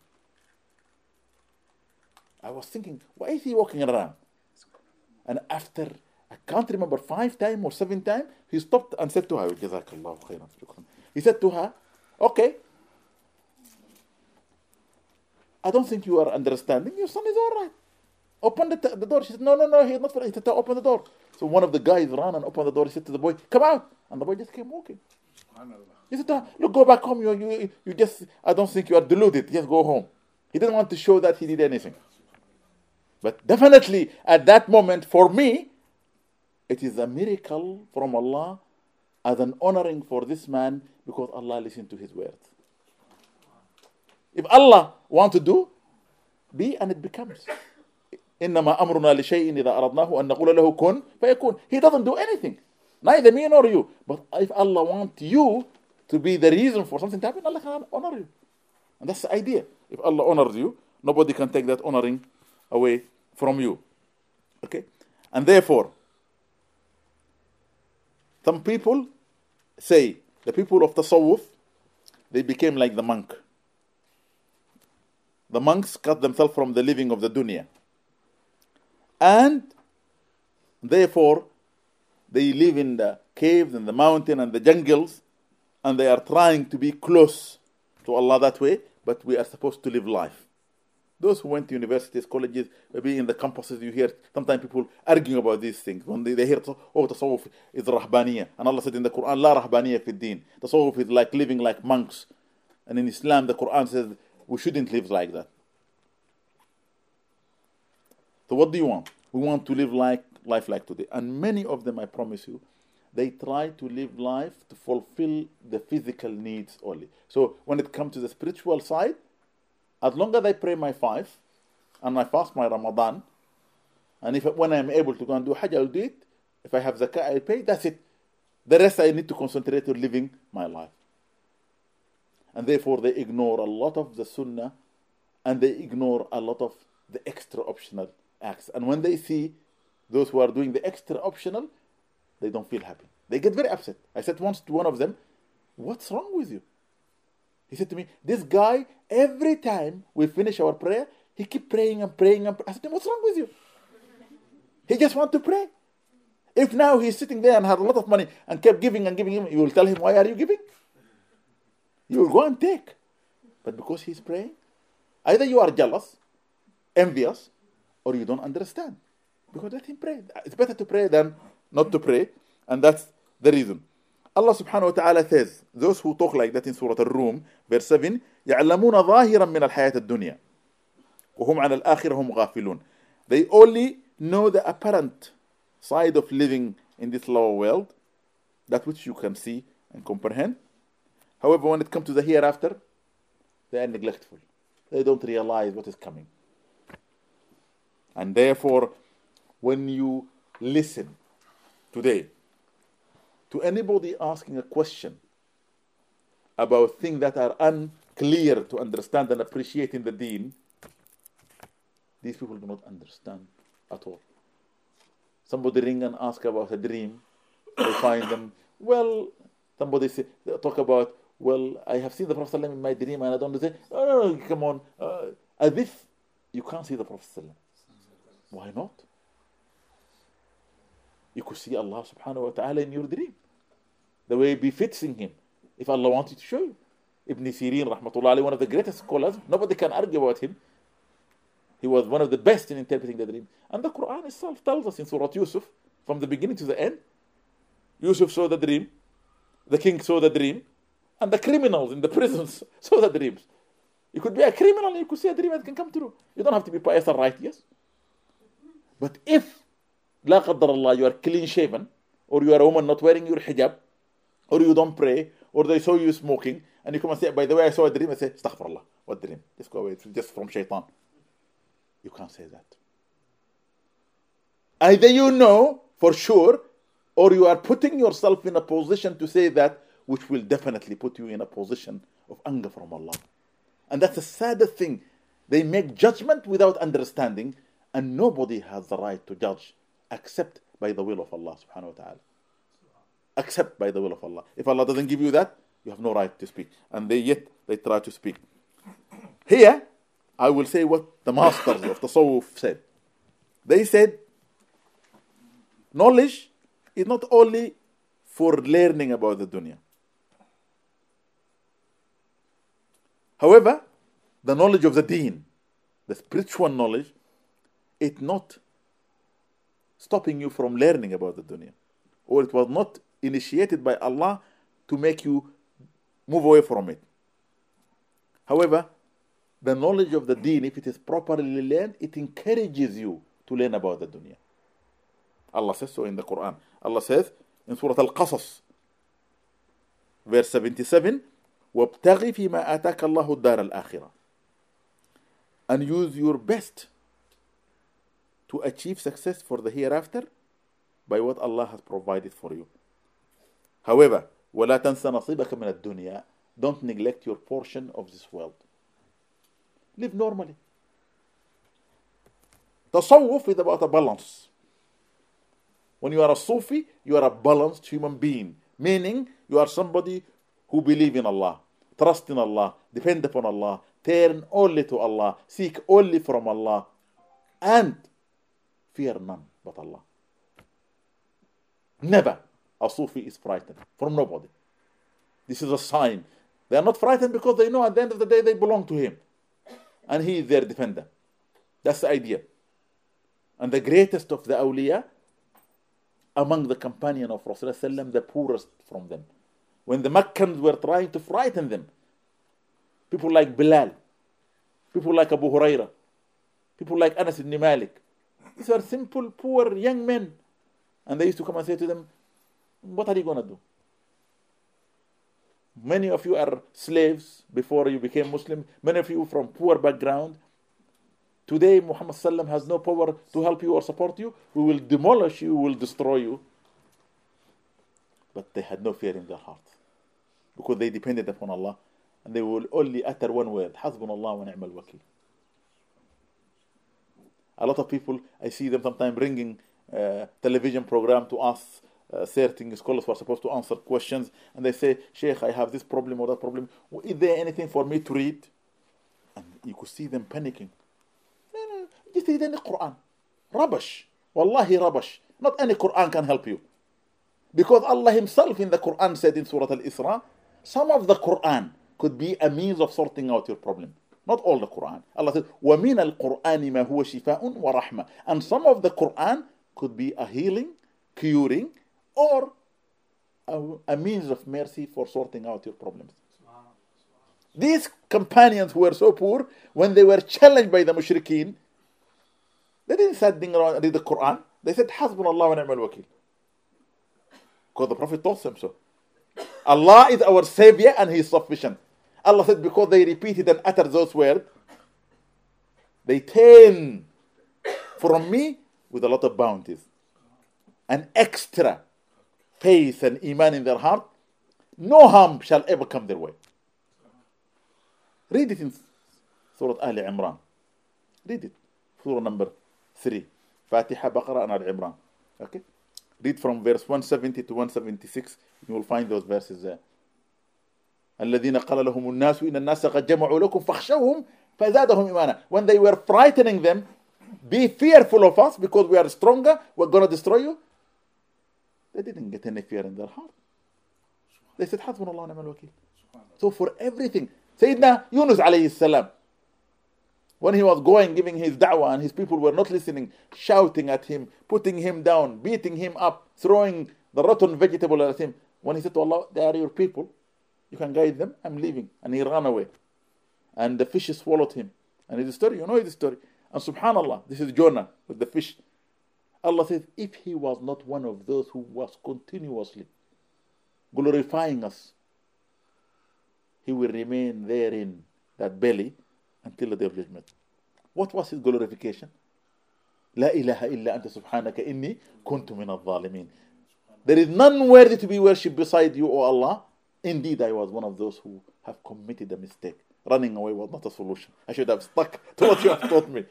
I was thinking, why is he walking around? And after, I can't remember, five times or seven times, he stopped and said to her. He said to her, okay, I don't think you are understanding. Your son is all right. Open the, the door. She said, no, no, no, he's not. He said, open the door. So one of the guys ran and opened the door. He said to the boy, come out. And the boy just came walking. He said, look, go back home. You, you, you just, I don't think you are deluded. Just go home. He didn't want to show that he did anything. But definitely at that moment, for me, it is a miracle from Allah as an honoring for this man because Allah listened to his words. If Allah want to do, be and it becomes. إنما أمرنا لشيء إذا أردناه أن نقول له كن فيكون. He doesn't do anything. Neither me nor you. But if Allah wants you to be the reason for something to happen, Allah can honor you. And that's the idea. If Allah honors you, nobody can take that honoring away from you. Okay? And therefore, some people say, the people of Tasawwuf, they became like the monk. The monks cut themselves from the living of the dunya. And therefore, they live in the caves and the mountain and the jungles, and they are trying to be close to Allah that way, but we are supposed to live life. Those who went to universities, colleges, maybe in the campuses, you hear sometimes people arguing about these things. When they, they hear, oh, tasawwuf is rahbaniya. And Allah said in the Quran, la rahbaniya fi din. Tasawwuf is like living like monks. And in Islam, the Quran says we shouldn't live like that. So what do you want? We want to live like life like today. And many of them, I promise you, they try to live life to fulfill the physical needs only. So when it comes to the spiritual side, as long as I pray my five and I fast my Ramadan, and if when I'm able to go and do Hajj, I'll do it. If I have zakah, I'll pay. That's it. The rest I need to concentrate on living my life. And therefore, they ignore a lot of the Sunnah and they ignore a lot of the extra optional acts. And when they see those who are doing the extra optional, they don't feel happy. They get very upset. I said once to one of them, What's wrong with you? He said to me, This guy, every time we finish our prayer, he keep praying and praying and praying. I said, to him, What's wrong with you? He just want to pray. If now he's sitting there and had a lot of money and kept giving and giving him, you will tell him, Why are you giving? You will go and take. But because he's praying, either you are jealous, envious, or you don't understand. Because let him pray. It's better to pray than not to pray. And that's the reason. Allah subhanahu wa ta'ala says, those who talk like that in Surah Al-Rum, verse 7, يعلمون ظاهرا من الحياة الدنيا وهم عن الآخرة هم غافلون. They only know the apparent side of living in this lower world, that which you can see and comprehend. However, when it comes to the hereafter, they are neglectful. They don't realize what is coming. And therefore, when you listen today to anybody asking a question about things that are unclear to understand and appreciate in the deen, these people do not understand at all. Somebody ring and ask about a dream, they find them, well, somebody say, talk about, well, I have seen the Prophet in my dream and I don't say, oh, no, come on, uh, as if you can't see the Prophet. Why not? You could see Allah subhanahu wa ta'ala in your dream. The way befits in him. If Allah wanted to show you. Ibn Sirin, rahmatullah one of the greatest scholars, nobody can argue about him. He was one of the best in interpreting the dream. And the Quran itself tells us in Surah Yusuf, from the beginning to the end, Yusuf saw the dream, the king saw the dream, and the criminals in the (laughs) prisons (laughs) saw the dreams. You could be a criminal and you could see a dream that can come true. You don't have to be pious and righteous. But if, la Allah, you are clean shaven, or you are a woman not wearing your hijab, or you don't pray, or they saw you smoking, and you come and say, by the way, I saw a dream, I say, astaghfirullah, what dream? Just go away, it's just from shaitan. You can't say that. Either you know for sure, or you are putting yourself in a position to say that, which will definitely put you in a position of anger from Allah. And that's the saddest thing. They make judgment without understanding, and nobody has the right to judge except by the will of Allah subhanahu wa ta'ala. Except by the will of Allah. If Allah doesn't give you that, you have no right to speak. And they yet they try to speak. Here, I will say what the masters of the Tasawwuf said. They said, knowledge is not only for learning about the dunya. However, the knowledge of the deen, the spiritual knowledge, it not stopping you from learning about the dunya. Or it was not initiated by Allah to make you move away from it. However, the knowledge of the deen, if it is properly learned, it encourages you to learn about the dunya. Allah says so in the Quran. Allah says in Surah Al-Qasas, verse 77, وَابْتَغِ فِيمَا آتَاكَ اللَّهُ الدَّارَ الْآخِرَةِ And use your best to achieve success for the hereafter by what Allah has provided for you. However, وَلَا تَنْسَ نَصِيبَكَ مِنَ الدُّنْيَا Don't neglect your portion of this world. Live normally. Tasawwuf is about a balance. When you are a Sufi, you are a balanced human being, meaning you are somebody who believe in Allah, trust in Allah, depend upon Allah, turn only to Allah, seek only from Allah, and fear none but Allah. Never a Sufi is frightened from nobody. This is a sign. They are not frightened because they know at the end of the day they belong to Him. And He is their defender. That's the idea. And the greatest of the awliya among the companion of Rasulullah the poorest from them. When the Meccans were trying to frighten them, people like Bilal, people like Abu Huraira, people like Anas ibn Malik, these are simple, poor young men. And they used to come and say to them, What are you going to do? Many of you are slaves before you became Muslim. Many of you from poor background. Today, Muhammad has no power to help you or support you. We will demolish you, we will destroy you. But they had no fear in their hearts because they depended upon Allah and they will only utter one word Hasbunallah wa ni'mal wakil. A lot of people, I see them sometimes bringing uh, television program to us uh, certain scholars who are supposed to answer questions and they say, Sheikh, I have this problem or that problem. Is there anything for me to read? And you could see them panicking. Just read any Quran. Rubbish. Wallahi rubbish. Not any Quran can help you. Because Allah Himself in the Quran said in Surah Al Isra, some of the Quran could be a means of sorting out your problem. Not all the Quran. Allah says, وَمِنَ الْقُرْآنِ مَا هُوَ شِفَاءٌ وَرَحْمَةٌ And some of the Quran could be a healing, curing, or a, a means of mercy for sorting out your problems. These companions who were so poor, when they were challenged by the mushrikeen, they didn't sit down and read the Quran. They said, Hasbunallah wa ni'mal wakil. Because the Prophet taught them so. Allah is our Savior and He is sufficient. Allah said, because they repeated and uttered those words, they turn from me with a lot of bounties. An extra faith and iman in their heart, no harm shall ever come their way. Read it in Surah Al Imran. Read it. Surah number 3. Fatiha, Baqarah, and Al Imran. Okay? Read from verse 170 to 176. You will find those verses there. الذين قال لهم الناس إن الناس قد جمعوا لكم فاخشوهم فزادهم إيمانا when they were frightening them be fearful of us because we are stronger we're to destroy you they didn't get any fear in their heart they said حسبنا الله ونعم الوكيل so for everything سيدنا يونس عليه السلام when he was going giving his da'wah and his people were not listening shouting at him putting him down beating him up throwing the rotten vegetable at him when he said to Allah they are your people you can guide them. I'm leaving. And he ran away. And the fish swallowed him. And it's a story. You know the story. And subhanAllah, this is Jonah with the fish. Allah says, if he was not one of those who was continuously glorifying us, he will remain there in that belly until the day of judgment. What was his glorification? لا إله إلا أنت سبحانك إني كنت من الظالمين. There is none worthy to be worshipped beside you, O Allah. Indeed, I was one of those who have committed a mistake. Running away was not a solution. I should have stuck to what you have taught me.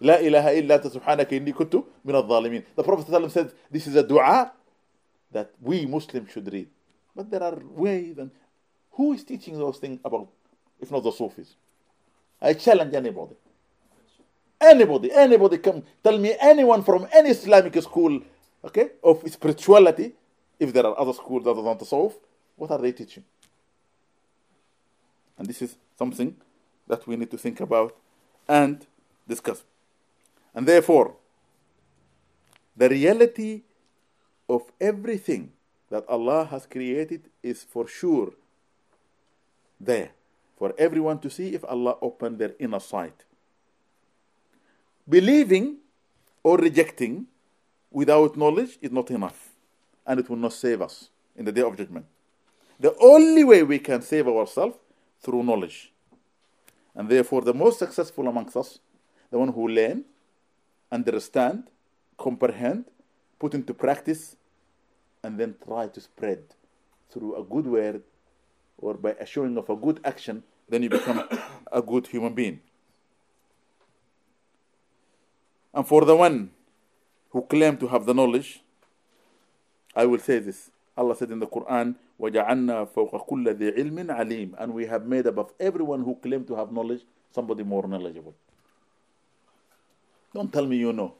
لا إله إلا أنت سبحانك إني كنت من الظالمين. The Prophet said this is a dua that we Muslims should read. But there are ways and who is teaching those things about if not the Sufis? I challenge anybody. Anybody, anybody come tell me anyone from any Islamic school, okay, of spirituality, if there are other schools other than Tasawwuf, what are they teaching? And this is something that we need to think about and discuss. And therefore, the reality of everything that Allah has created is for sure there. For everyone to see if Allah opened their inner sight. Believing or rejecting without knowledge is not enough, and it will not save us in the day of judgment. The only way we can save ourselves through knowledge. And therefore, the most successful amongst us, the one who learn, understand, comprehend, put into practice, and then try to spread through a good word or by a showing of a good action, then you become a good human being. And for the one who claim to have the knowledge, I will say this. Allah said in the Quran, وَجَعَلْنَا فَوْقَ كُلَّ ذِي عِلْمٍ عَلِيمٍ And we have made above everyone who claim to have knowledge somebody more knowledgeable. Don't tell me you know.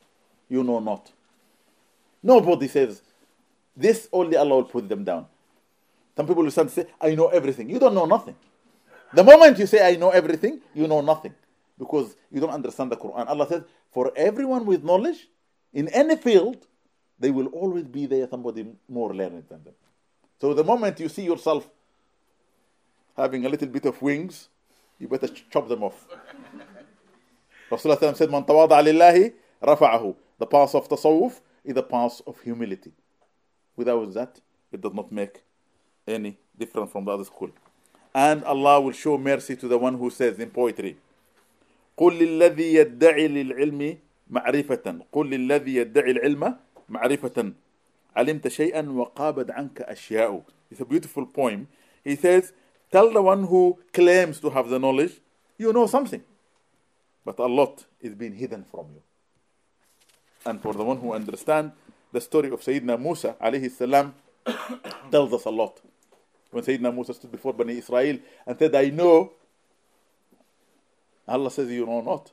You know not. Nobody says, this only Allah will put them down. Some people will stand and say, I know everything. You don't know nothing. The moment you say, I know everything, you know nothing. Because you don't understand the Quran. Allah says, for everyone with knowledge, in any field, they will always be there somebody more learned than them. So the moment you see yourself having a little bit of wings, you better chop them off. (laughs) Rasulullah said, Man tawada lillahi rafa'ahu. The path of tasawwuf is the path of humility. Without that, it does not make any difference from the other school. And Allah will show mercy to the one who says in poetry, قل للذي يدعي للعلم معرفة قل للذي يدعي العلم معرفة علمت شيئا وقابد عنك أشياء It's a beautiful poem. He says, tell the one who claims to have the knowledge, you know something. But a lot is being hidden from you. And for the one who understands, the story of Sayyidina Musa alayhi salam (coughs) tells us a lot. When Sayyidina Musa stood before Bani Israel and said, I know, Allah says, You know not.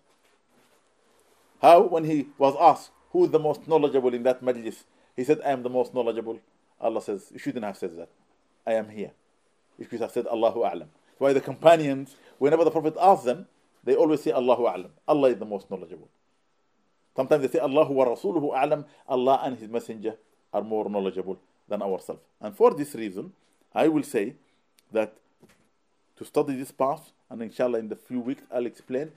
How? When he was asked, Who is the most knowledgeable in that majlis? He said, I am the most knowledgeable. Allah says, You shouldn't have said that. I am here. You should have said, Allahu A'lam. Why the companions, whenever the Prophet asked them, they always say, Allahu A'lam. Allah is the most knowledgeable. Sometimes they say, Allahu wa Rasuluhu A'lam. Allah and His Messenger are more knowledgeable than ourselves. And for this reason, I will say that to study this path, and inshallah in the few weeks I'll explain,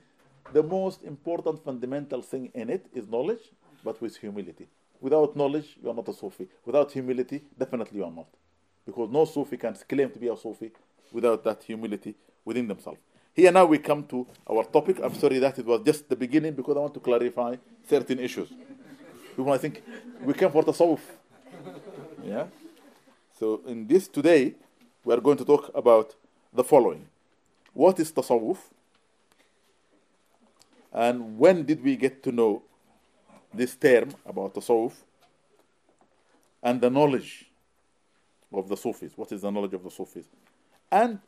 the most important fundamental thing in it is knowledge, but with humility. Without knowledge, you are not a Sufi. Without humility, definitely you are not. Because no Sufi can claim to be a Sufi without that humility within themselves. Here now we come to our topic. I'm sorry that it was just the beginning because I want to clarify certain issues. People I think we came for the tasawwuf. Yeah? So in this today, we are going to talk about the following. What is tasawwuf? And when did we get to know this term about tasawwuf? And the knowledge of the Sufis. What is the knowledge of the Sufis? And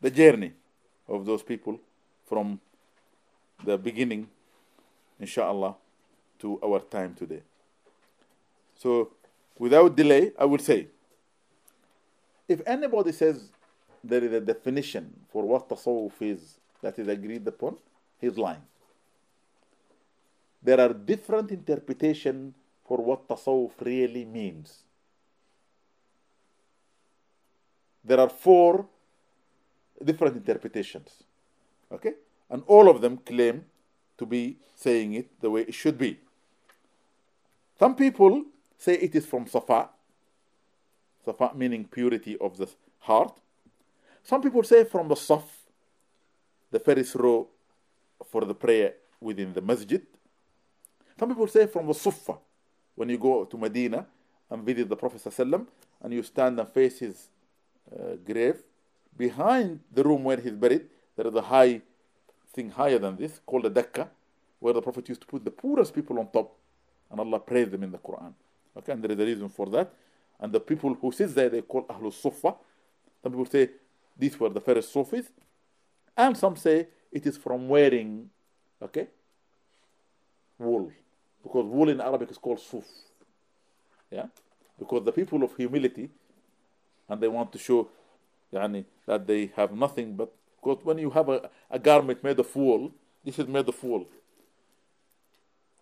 the journey of those people from the beginning, inshallah, to our time today. So, without delay, I will say if anybody says there is a definition for what tasawwuf is that is agreed upon, he's lying. There are different interpretations for what tasawwuf really means. There are four different interpretations. Okay? And all of them claim to be saying it the way it should be. Some people say it is from Safa, Safa meaning purity of the heart. Some people say from the Saf, the first row for the prayer within the masjid. Some people say from the Sufa, when you go to Medina and visit the Prophet ﷺ, and you stand and face his uh, grave. Behind the room where he's buried, there is a high thing higher than this called a Dakka, where the Prophet used to put the poorest people on top, and Allah praised them in the Quran. Okay, and there is a reason for that. And the people who sit there, they call Ahlul Sufa. Some people say these were the first Sufis, and some say it is from wearing, okay, wool, because wool in Arabic is called suf. Yeah, because the people of humility and they want to show yani, that they have nothing but because when you have a, a garment made of wool, this is made of wool.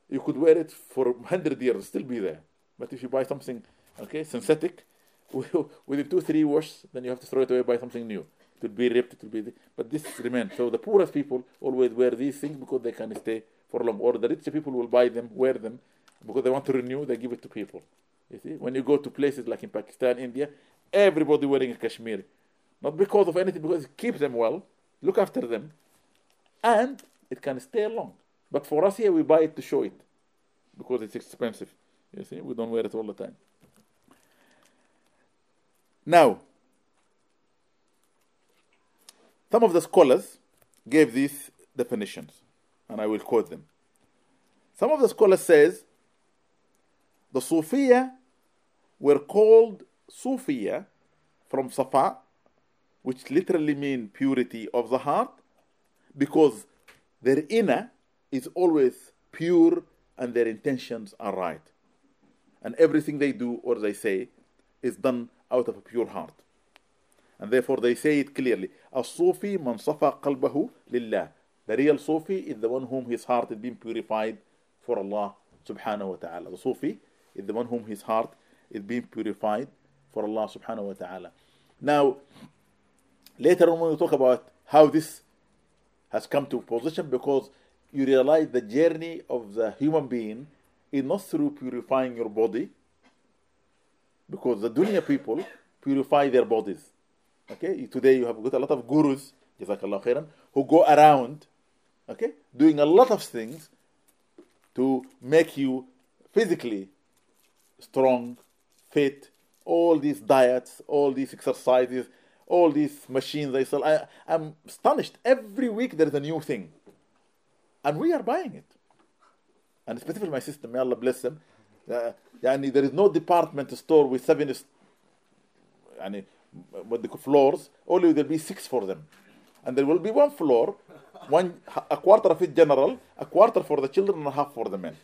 You could wear it for 100 years, still be there. But if you buy something, okay, synthetic, (laughs) within two, three washes, then you have to throw it away, buy something new. it will be ripped, it will be. But this remains. So the poorest people always wear these things because they can stay for long. Or the rich people will buy them, wear them, because they want to renew. They give it to people. You see, when you go to places like in Pakistan, India, everybody wearing a Kashmiri, not because of anything, because it keeps them well, look after them, and it can stay long. But for us here, we buy it to show it because it's expensive. You see, we don't wear it all the time. Now, some of the scholars gave these definitions, and I will quote them. Some of the scholars says the Sufiya were called Sufiya from Safa, which literally means purity of the heart, because their inner is always pure and their intentions are right. And everything they do or they say is done out of a pure heart. And therefore they say it clearly. As-Sufi man safa qalbahu lillah. The real Sufi is the one whom his heart is being purified for Allah subhanahu wa ta'ala. The Sufi is the one whom his heart is being purified for Allah subhanahu wa ta'ala. Now, later on when we talk about how this has come to position because you realize the journey of the human being is not through purifying your body because the dunya people purify their bodies. Okay, today you have got a lot of gurus, jazakallah khairan, who go around, okay, doing a lot of things to make you physically strong, fit, all these diets, all these exercises, all these machines they sell. I, I'm astonished. Every week there is a new thing. And we are buying it. And specifically my sister, may Allah bless them. Uh, يعني there is no department store with seven يعني, what they call floors, only there will be six for them. And there will be one floor, one a quarter of it general, a quarter for the children, and a half for the men.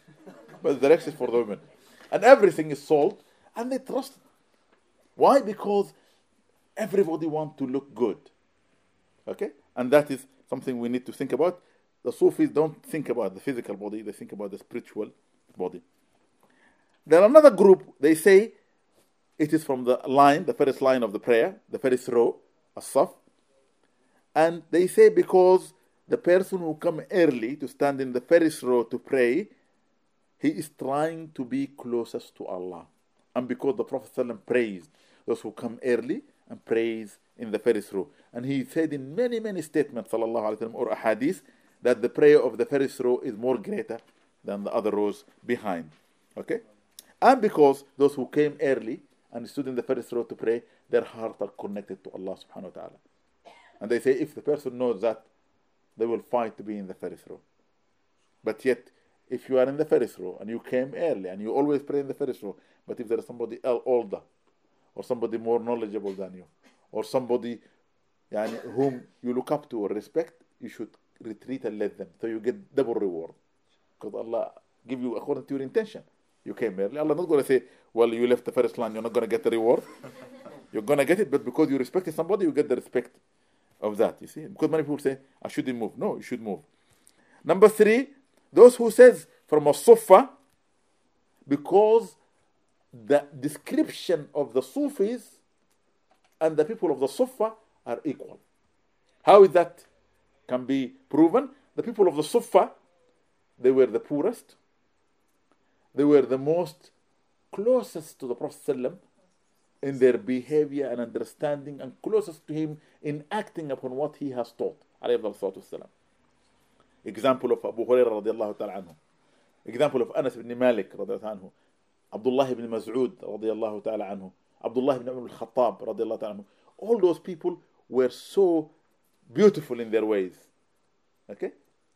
But the rest is for the women. And everything is sold, and they trust. Why? Because everybody wants to look good. Okay? And that is something we need to think about. The Sufis don't think about the physical body, they think about the spiritual body. Then another group, they say it is from the line, the first line of the prayer, the first row, as-saf. And they say because the person who come early to stand in the first row to pray, he is trying to be closest to Allah. And because the Prophet ﷺ praised those who come early and praise in the first row. And he said in many, many statements, sallallahu or ahadith, that the prayer of the first row is more greater than the other rows behind. Okay? And because those who came early and stood in the first row to pray, their hearts are connected to Allah subhanahu wa ta'ala. And they say if the person knows that, they will fight to be in the first row. But yet, if you are in the first row and you came early and you always pray in the first row, but if there is somebody older or somebody more knowledgeable than you or somebody yani, whom you look up to or respect, you should retreat and let them so you get double reward because Allah give you according to your intention you came early Allah not going to say well you left the first line you're not going to get the reward (laughs) you're going to get it but because you respected somebody you get the respect of that you see because many people say I shouldn't move no you should move number three those who says from a Sufa because the description of the Sufis and the people of the Sufa are equal. How is that can be proven. The people of the Sufa, they were the poorest. They were the most closest to the Prophet in their behavior and understanding and closest to him in acting upon what he has taught. Example of Abu Hurairah. Example of Anas ibn Malik radiallahu anhu. Abdullah ibn Mas'ud radiallahu anhu. Abdullah ibn Umar al-Khattab radiallahu anhu. All those people were so beautiful in their ways, okay,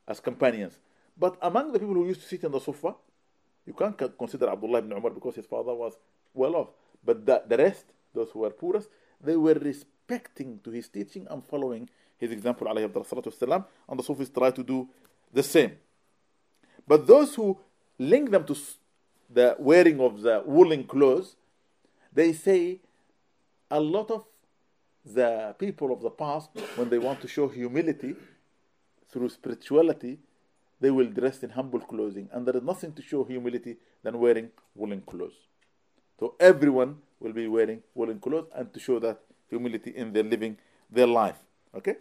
as companions. But among the people who used to sit in the Sufa, you can't consider Abdullah ibn Umar because his father was well off. But the, the rest, those who were poorest, they were respecting to his teaching and following his example, والسلام, and the Sufis try to do the same. But those who link them to the wearing of the woolen clothes, they say a lot of the people of the past, when they want to show humility through spirituality, they will dress in humble clothing. And there is nothing to show humility than wearing woolen clothes. So everyone will be wearing woolen clothes and to show that humility in their living their life. Okay?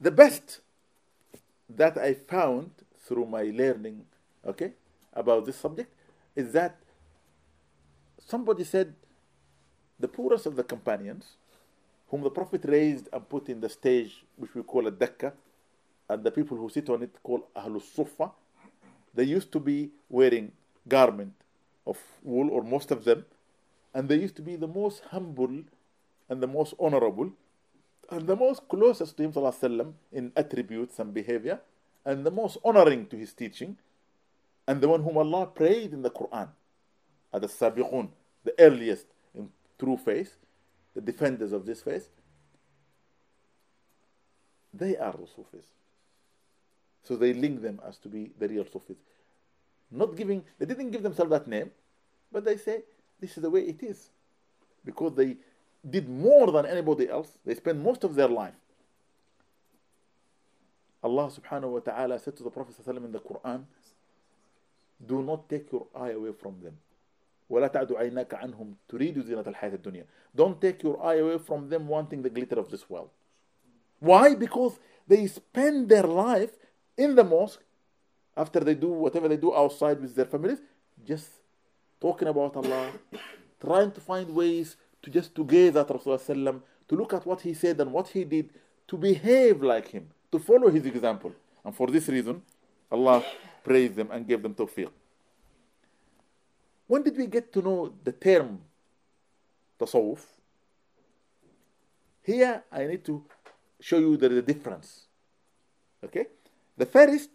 The best that I found through my learning, okay, about this subject is that somebody said the poorest of the companions, whom the Prophet raised and put in the stage which we call a Dakka, and the people who sit on it called Ahlus Sufa, they used to be wearing garment of wool, or most of them, and they used to be the most humble and the most honorable and the most closest to him وسلم, in attributes and behavior and the most honoring to his teaching and the one whom Allah praised in the Quran are the Sabiqun, the earliest in true faith, the defenders of this faith. They are the Sufis. So they link them as to be the real Sufis. Not giving, they didn't give themselves that name, but they say this is the way it is. Because they did more than anybody else. They spent most of their life. Allah subhanahu wa ta'ala said to the Prophet in the Quran, Do not take your eye away from them. ولا تعد عيناك عنهم تريد زينة الحياة الدنيا. Don't take your eye away from them wanting the glitter of this world. Why? Because they spend their life in the mosque after they do whatever they do outside with their families, just talking about Allah, (coughs) trying to find ways to just to gaze at Rasulullah to look at what he said and what he did, to behave like him, to follow his example. And for this reason, Allah praised them and gave them tawfiq. When did we get to know the term tasawwuf? Here I need to show you the difference. Okay? The first,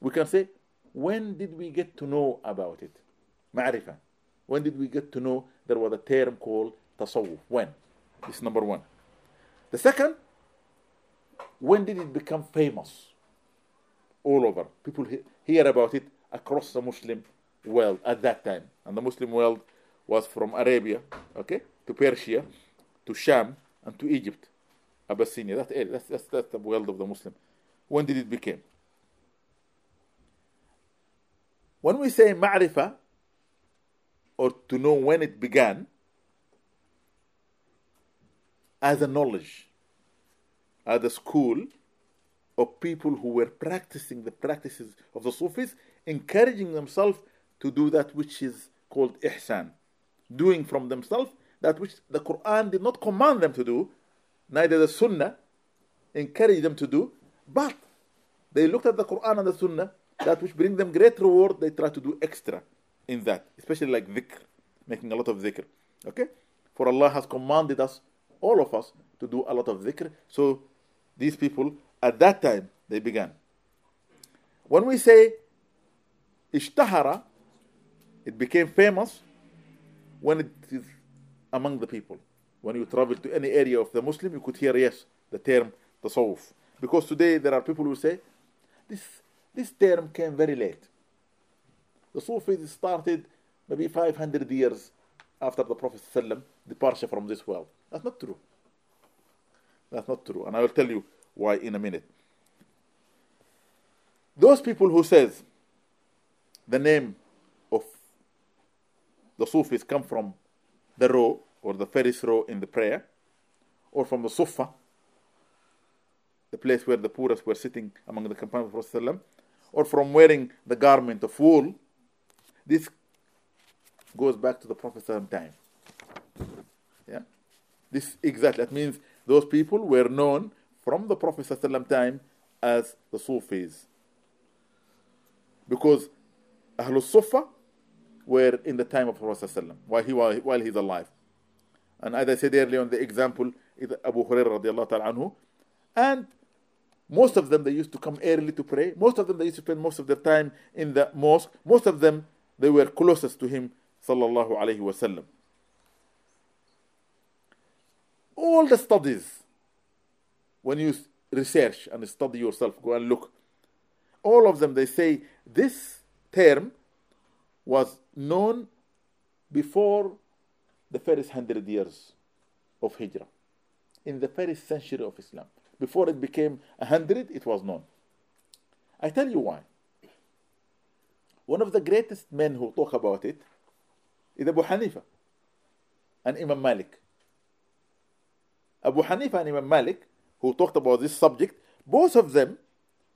we can say, when did we get to know about it? Ma'rifah. When did we get to know there was a term called tasawwuf? When? This is number one. The second, when did it become famous? All over. People hear about it across the Muslim world at that time. And the Muslim world was from Arabia, okay, to Persia, to Sham, and to Egypt, Abyssinia. That's it. That's, that's, that's the world of the Muslim. When did it become? When we say ma'rifah, or to know when it began, as a knowledge, as a school of people who were practicing the practices of the Sufis, encouraging themselves to do that which is called ihsan, doing from themselves that which the Quran did not command them to do, neither the Sunnah encouraged them to do, but they looked at the Quran and the Sunnah, that which bring them great reward, they try to do extra in that, especially like dhikr, making a lot of dhikr. Okay? For Allah has commanded us all of us to do a lot of dhikr. So these people, at that time, they began. When we say ishtahara, it became famous when it is among the people. When you travel to any area of the Muslim, you could hear, yes, the term tasawwuf. Because today there are people who say, this, this term came very late. The Sufis started maybe 500 years after the Prophet departure from this world. That's not true. That's not true. And I will tell you why in a minute. Those people who says the name of the Sufis come from the row or the first row in the prayer or from the Sufa, the place where the poorest were sitting among the companions of Prophet or from wearing the garment of wool, this goes back to the Prophet's time. Yeah? This exactly, that means those people were known from the Prophet time as the Sufis. Because Ahlul Sufa were in the time of Prophet while, he, was while he's alive. And as I said earlier on the example, is Abu Hurairah radiallahu ta'ala anhu. And most of them, they used to come early to pray. Most of them, they used to spend most of their time in the mosque. Most of them, they were closest to him, sallallahu alayhi wasallam. all the studies, when you research and study yourself, go and look, all of them, they say this term was known before the first hundred years of Hijrah, in the first century of Islam. Before it became a hundred, it was known. I tell you why. One of the greatest men who talk about it is Abu Hanifa and Imam Malik. Abu Hanifa and Imam Malik, who talked about this subject, both of them,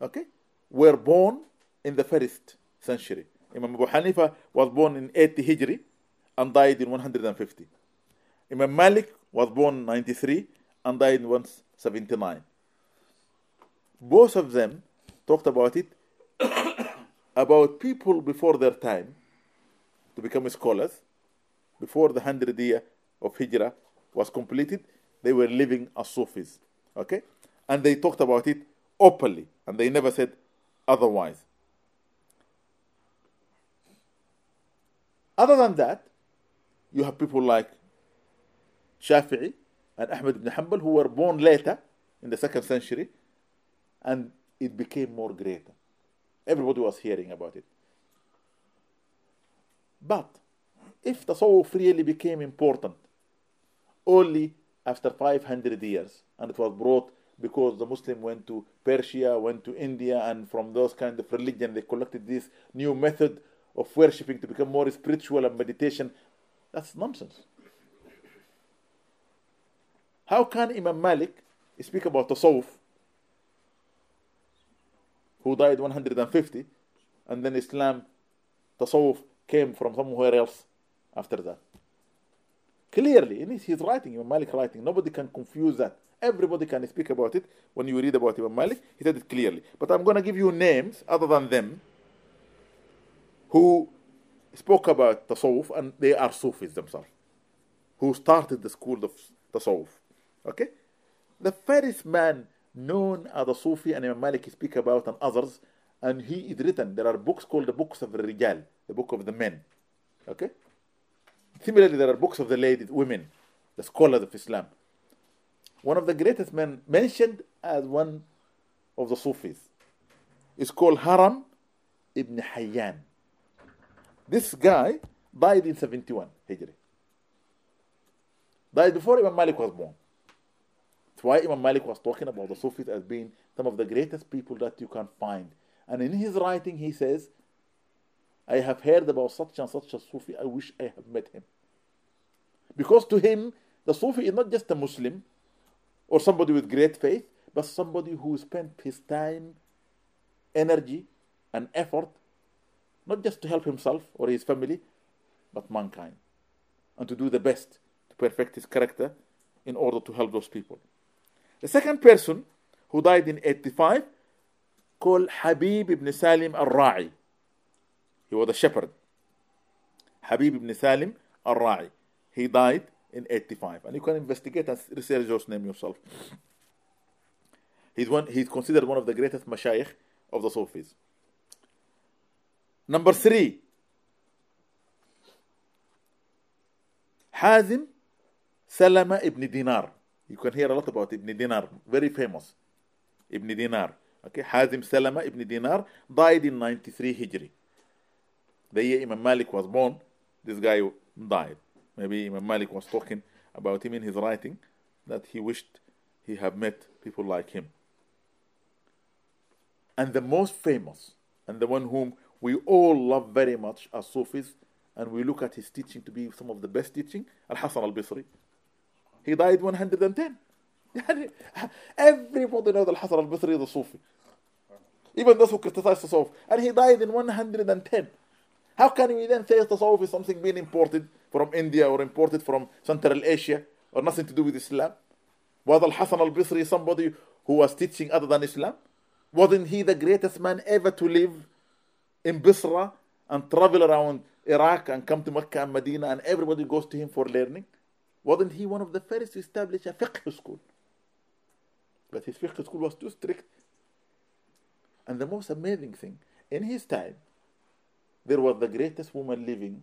okay, were born in the first century. Imam Abu Hanifa was born in 80 Hijri and died in 150. Imam Malik was born in 93 and died in 179. Both of them talked about it, (coughs) about people before their time to become scholars, before the 100 year of Hijrah was completed, they were living as Sufis. Okay? And they talked about it openly, and they never said otherwise. Other than that, you have people like Shafi'i and Ahmed ibn Hanbal who were born later in the second century, and it became more greater. Everybody was hearing about it. But if the Tasawwuf really became important only after 500 years, and it was brought because the Muslim went to Persia, went to India, and from those kind of religion they collected this new method of worshipping to become more spiritual and meditation. That's nonsense. How can Imam Malik speak about Tasawwuf, who died 150, and then Islam, Tasawwuf came from somewhere else after that? Clearly, in his writing, Imam Malik writing, nobody can confuse that. Everybody can speak about it when you read about Imam Malik. He said it clearly. But I'm going to give you names other than them who spoke about Tasawwuf and they are Sufis themselves, who started the school of Tasawwuf. Okay? The first man known as a Sufi and Imam Malik speak about and others, and he is written. There are books called the books of the Rijal, the book of the men. Okay? Similarly, there are books of the ladies, women, the scholars of Islam. One of the greatest men mentioned as one of the Sufis is called Harim ibn Hayyan. This guy died in 71 Hijri. Died before Imam Malik was born. That's why Imam Malik was talking about the Sufis as being some of the greatest people that you can find. And in his writing, he says, I have heard about such and such a Sufi. I wish I have met him. Because to him, the Sufi is not just a Muslim or somebody with great faith, but somebody who spent his time, energy, and effort not just to help himself or his family, but mankind, and to do the best to perfect his character in order to help those people. The second person who died in 85 called Habib ibn Salim al-Ra'i. He was a shepherd. Habib ibn Salim al-Ra'i. He died in 85. And you can investigate and research those name yourself. He's, one, he's considered one of the greatest mashayikh of the Sufis. Number three, Hazim Salama ibn Dinar. You can hear a lot about Ibn Dinar, very famous. Ibn Dinar. Okay, Hazim Salama ibn Dinar died in 93 Hijri. The year Imam Malik was born, this guy died. Maybe Imam Malik was talking about him in his writing that he wished he had met people like him. And the most famous, and the one whom we all love very much as Sufis, and we look at his teaching to be some of the best teaching, Al Hasan al Basri. He died 110. (laughs) Everybody knows Al Hasan al Basri is a Sufi. Even those who criticize Tasawwuf. And he died in 110. How can we then say Tasawwuf is something being imported from India or imported from Central Asia or nothing to do with Islam? Was Al Hasan al Basri somebody who was teaching other than Islam? Wasn't he the greatest man ever to live in Basra and travel around Iraq and come to Mecca and Medina and everybody goes to him for learning? Wasn't he one of the first to establish a fiqh school? But his fiqh school was too strict. And the most amazing thing, in his time, there was the greatest woman living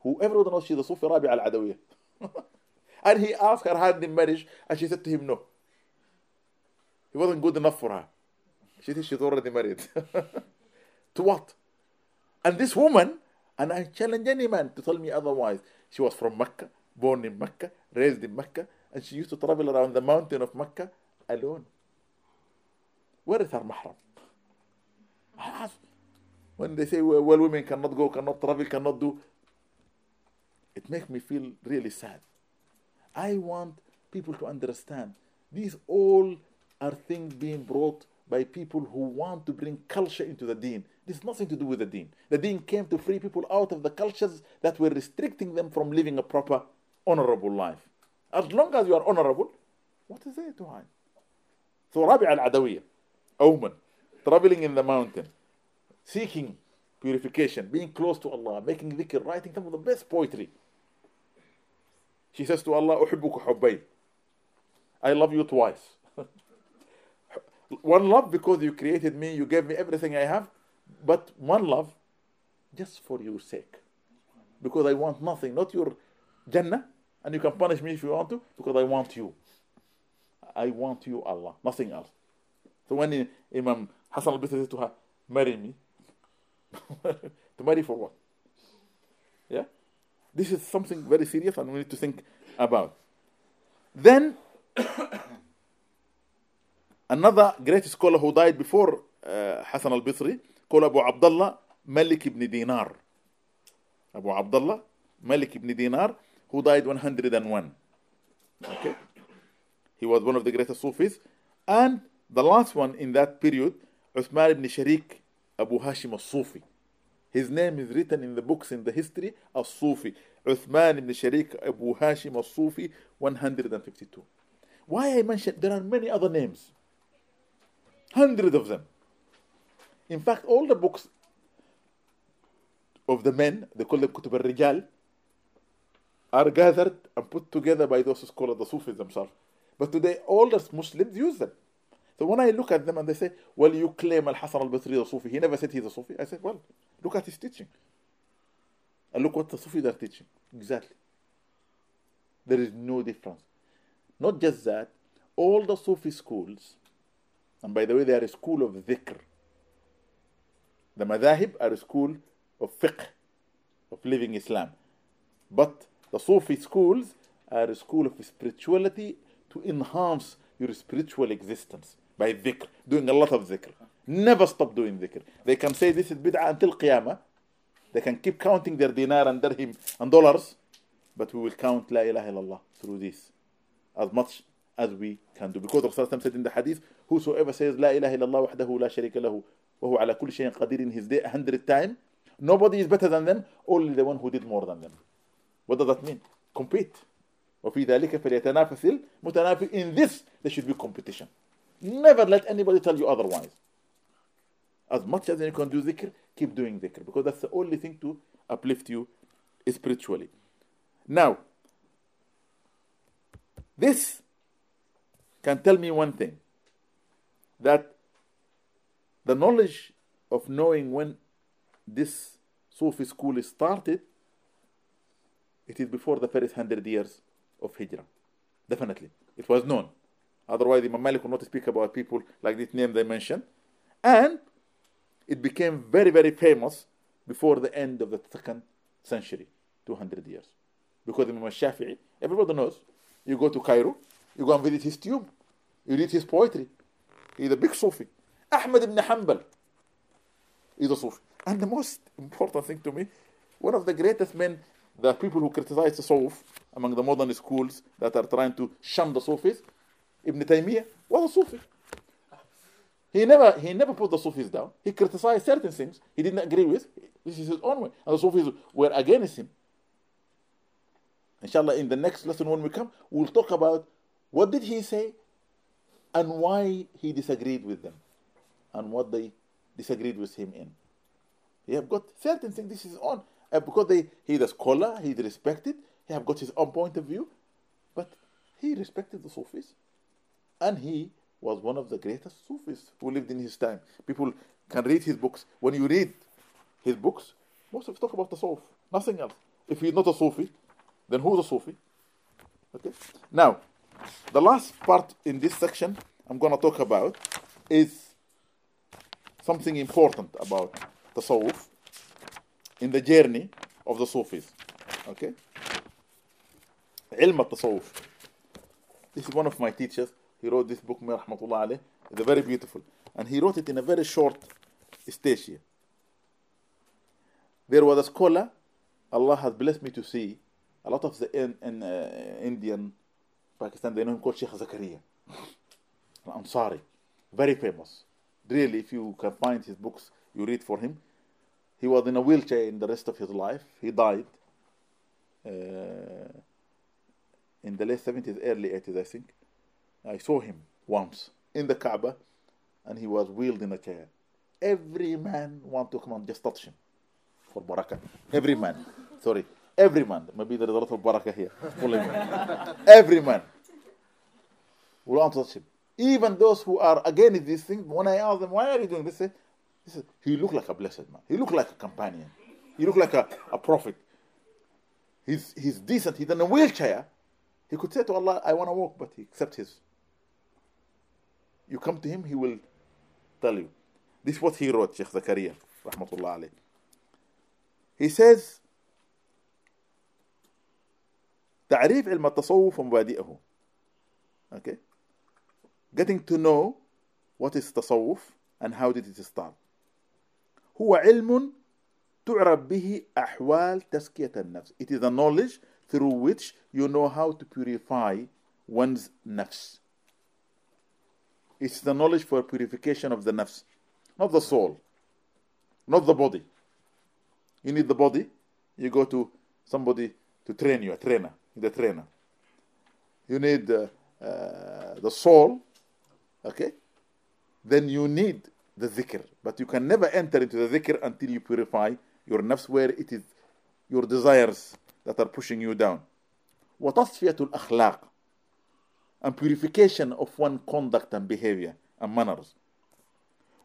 who everyone knows she's a Sufi Rabi al Adawiyah. (laughs) and he asked her hand in marriage and she said to him no. He wasn't good enough for her. She said she's already married. (laughs) to what? And this woman, and I challenge any man to tell me otherwise, she was from Mecca, born in Mecca, raised in Mecca, and she used to travel around the mountain of Mecca alone. Where is her mahram? When they say, well, women cannot go, cannot travel, cannot do, it makes me feel really sad. I want people to understand these all are things being brought by people who want to bring culture into the deen. This has nothing to do with the deen. The deen came to free people out of the cultures that were restricting them from living a proper, honorable life. As long as you are honorable, what is there to hide? So Rabi al-Adawiyya, a woman, traveling in the mountain, seeking purification, being close to Allah, making dhikr, writing some of the best poetry. She says to Allah, أحبك حبين. I love you twice. (laughs) one love because you created me, you gave me everything I have, but one love just for your sake. Because I want nothing, not your Jannah, and you can punish me if you want to, because I want you. I want you, Allah, nothing else. So when Imam Hassan al-Basri said to her, marry me, (laughs) to marry for what? Yeah? This is something very serious and we need to think about. Then, (coughs) another great scholar who died before uh, Hassan al-Basri, called Abu Abdullah Malik ibn Dinar. Abu Abdullah Malik ibn Dinar, who died 101. Okay? He was one of the greatest Sufis. And the last one in that period, Uthman ibn Sharik Abu Hashim al-Sufi. His name is written in the books in the history of Sufi. Uthman ibn Sharik Abu Hashim al-Sufi, 152. Why I mentioned, there are many other names. Hundreds of them. In fact, all the books of the men, they call them Kutub al-Rijal, are gathered and put together by those scholars, the Sufis themselves. But today, all the Muslims use them. So when I look at them and they say, well, you claim Al-Hasan al-Basri is a Sufi. He never said he's a Sufi. I said, well, look at his teaching. And look what the Sufis are teaching. Exactly. There is no difference. Not just that, all the Sufi schools, and by the way, they are a school of dhikr. The madhahib are a school of fiqh, of living Islam. But the Sufi schools are a school of spirituality to enhance your spiritual existence by dhikr, doing a lot of dhikr. Never stop doing dhikr. They can say this is bid'ah until qiyamah. They can keep counting their dinar and dirham and dollars, but we will count la ilaha illallah through this as much as we can do. Because Rasulullah said in the hadith, whosoever says la ilaha illallah wahdahu la sharika lahu huwa ala kulli shayin qadir in his day a hundred times, nobody is better than them, only the one who did more than them. What does that mean? Compete. وفي ذلك فليتنافس المتنافس in this there should be competition never let anybody tell you otherwise as much as you can do dhikr keep doing dhikr because that's the only thing to uplift you spiritually now this can tell me one thing that the knowledge of knowing when this Sufi school is started it is before the first hundred years of Hijrah. Definitely. It was known. Otherwise, Imam Malik would not speak about people like this name they mentioned. And it became very, very famous before the end of the second century, 200 years. Because Imam Shafi'i, everybody knows, you go to Cairo, you go and visit his tomb, you read his poetry. He's a big Sufi. Ahmad ibn Hanbal is a Sufi. And the most important thing to me, one of the greatest men, the people who criticize the Suf among the modern schools that are trying to shun the Sufis, Ibn Taymiyyah was a Sufi. He never, he never put the Sufis down. He criticized certain things he didn't agree with. This is his own way. And the Sufis were against him. Inshallah, in the next lesson when we come, we'll talk about what did he say and why he disagreed with them and what they disagreed with him in. He have got certain things, this is on. Uh, because they, he's a scholar, he's respected, he have got his own point of view, but he respected the Sufis. And he was one of the greatest Sufis who lived in his time. People can read his books. When you read his books, most of talk about the Suf, nothing else. If he's not a Sufi, then who's a Sufi? Okay. Now, the last part in this section I'm going to talk about is something important about the Suf in the journey of the Sufis. Okay? Ilm al-Tasawwuf. This is one of my teachers. He wrote this book, Rahmatullah alayh. It's very beautiful. And he wrote it in a very short stage here. There was a scholar Allah has blessed me to see. A lot of the in, in, uh, Indian, Pakistan, they know him called Sheikh Zakaria. (laughs) I'm sorry. Very famous. Really, if you can find his books, you read for him. He was in a wheelchair in the rest of his life. He died uh, in the late 70s, early 80s, I think. I saw him once in the Kaaba and he was wheeled in a chair. Every man want to come and just touch him for barakah. Every man. Sorry. Every man. Maybe there is a lot of barakah here. Every man will want to touch him. Even those who are against these things, when I ask them, why are you doing this? he look like a blessed man. He look like a companion. He look like a, a prophet. He's, he's decent. He's in a wheelchair. He could say to Allah, I want to walk, but he accepts his. You come to him, he will tell you. This is what he wrote, Sheikh Zakaria, rahmatullah alayh. He says, تعريف علم التصوف ومبادئه. Okay? Getting to know what is تصوف and how did it start. هو علم تعرف به أحوال تزكية النفس. It is a knowledge through which you know how to purify one's nafs. It's the knowledge for purification of the nafs, not the soul, not the body. You need the body, you go to somebody to train you, a trainer, the trainer. You need uh, uh, the soul, okay? Then you need the dhikr. But you can never enter into the dhikr until you purify your nafs where it is your desires that are pushing you down. وتصفية الأخلاق and purification of one conduct and behavior and manners.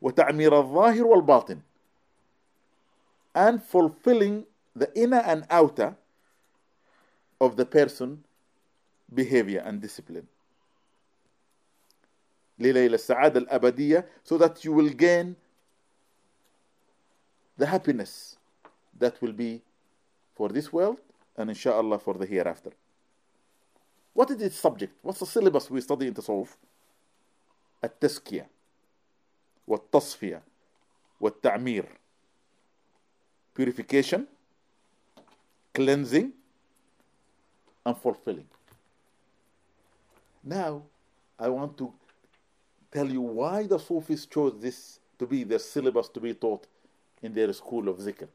وتعمير الظاهر والباطن and fulfilling the inner and outer of the person behavior and discipline. لليلة السعادة الأبدية so that you will gain the happiness that will be for this world and inshallah for the hereafter. What is its subject? What's the syllabus we study in Tasawwuf? التزكية والتصفية والتعمير purification cleansing and fulfilling now I want to tell you why the Sufis chose this to be their syllabus to be taught in their school of zikr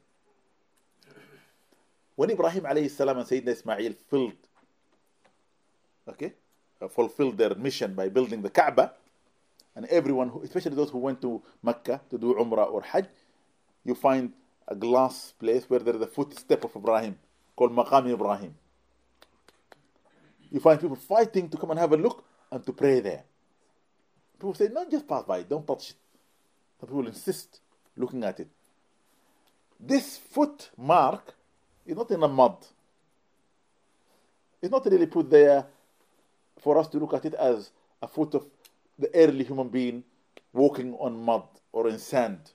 when Ibrahim alayhi salam and Sayyidina Ismail filled okay, uh, fulfilled their mission by building the Kaaba. And everyone, who, especially those who went to Mecca to do Umrah or Hajj, you find a glass place where there is a footstep of Ibrahim called Maqam Ibrahim. You find people fighting to come and have a look and to pray there. People say, no, just pass by, don't touch it. But people insist looking at it. This foot mark is not in the mud. It's not really put there for us to look at it as a foot of the early human being walking on mud or in sand.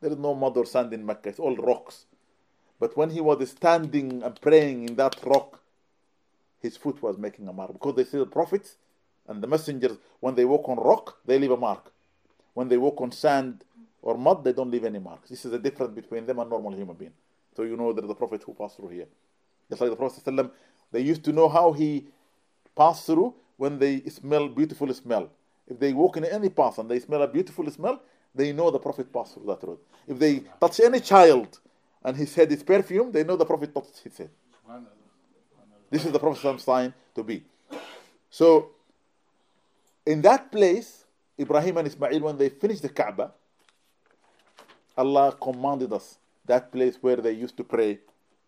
There is no mud or sand in Mecca, it's all rocks. But when he was standing and praying in that rock, his foot was making a mark. Because they say the prophets and the messengers, when they walk on rock, they leave a mark. When they walk on sand or mud, they don't leave any marks. This is the difference between them and normal human being. So you know that the prophet who passed through here. Just like the Prophet, they used to know how he passed through when they smell beautiful smell. If they walk in any path and they smell a beautiful smell, they know the Prophet passed through that road. If they touch any child and his head is perfume, they know the Prophet touched his head. This is the Prophet's sign to be. So, in that place, Ibrahim and Ismail, when they finished the Kaaba, Allah commanded us that place where they used to pray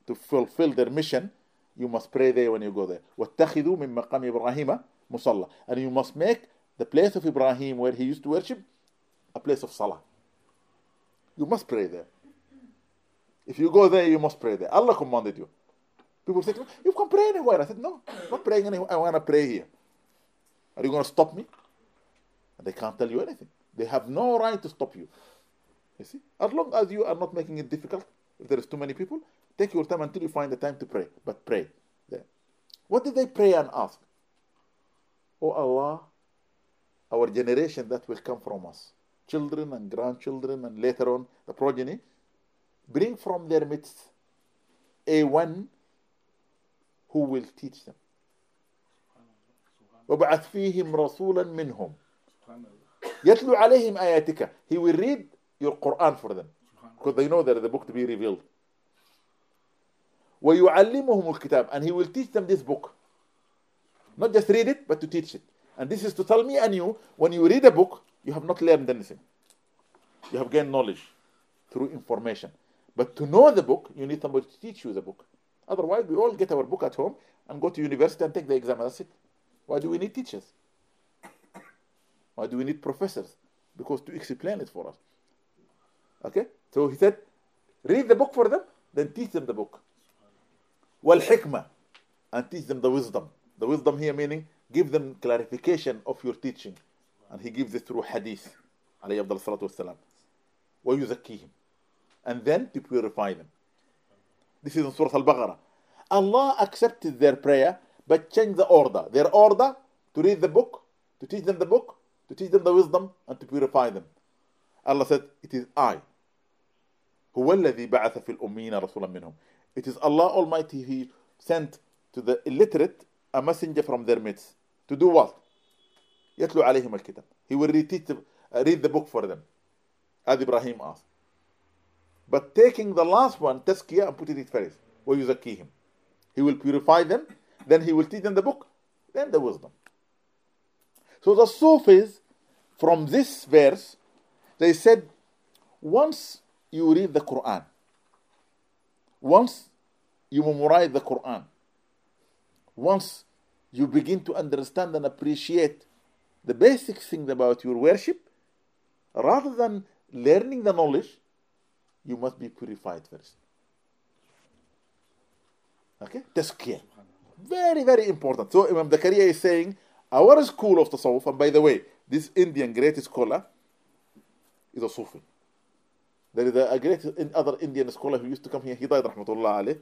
to fulfill their mission you must pray there when you go there. وَاتَّخِذُوا مِن مَقَامِ إِبْرَاهِيمَ مُصَلَّى And you must make the place of Ibrahim where he used to worship a place of salah. You must pray there. If you go there, you must pray there. Allah commanded you. People say, You can pray anywhere. I said, No, I'm not praying anywhere. I want to pray here. Are you going to stop me? And they can't tell you anything. They have no right to stop you. You see? As long as you are not making it difficult, if there is too many people, Take your time until you find the time to pray, but pray. There. What did they pray and ask? Oh Allah, our generation that will come from us, children and grandchildren, and later on the progeny, bring from their midst a one who will teach them. وبعث فيهم رسولا منهم يتلو عليهم آياتك he will read your Quran for them because they know that the book to be revealed ويعلمهم الكتاب and he will teach them this book not just read it but to teach it and this is to tell me and you when you read a book you have not learned anything you have gained knowledge through information but to know the book you need somebody to teach you the book otherwise we all get our book at home and go to university and take the exam that's it why do we need teachers why do we need professors because to explain it for us okay so he said read the book for them then teach them the book والحكمة and teach them the wisdom the wisdom here meaning give them clarification of your teaching and he gives it through hadith عليه أفضل الصلاة والسلام ويزكيهم and then to purify them this is in Surah Al-Baqarah Allah accepted their prayer but changed the order their order to read the book to teach them the book to teach them the wisdom and to purify them Allah said it is I هو الذي بعث في الأمين رسولا منهم it is Allah Almighty He sent to the illiterate a messenger from their midst to do what يتلو عليهم الكتاب he will read, the, uh, read the book for them as Ibrahim asked but taking the last one تزكية and putting it first ويزكيهم he will purify them then he will teach them the book then the wisdom so the Sufis from this verse they said once you read the Quran once you memorize the Quran, once you begin to understand and appreciate the basic things about your worship, rather than learning the knowledge, you must be purified first. Okay? Tazkiyah. Very, very important. So Imam Zakaria is saying, our school of Tasawwuf, and by the way, this Indian great scholar is a Sufi. There is a, great other Indian scholar who used to come here, he died, rahmatullah alayh.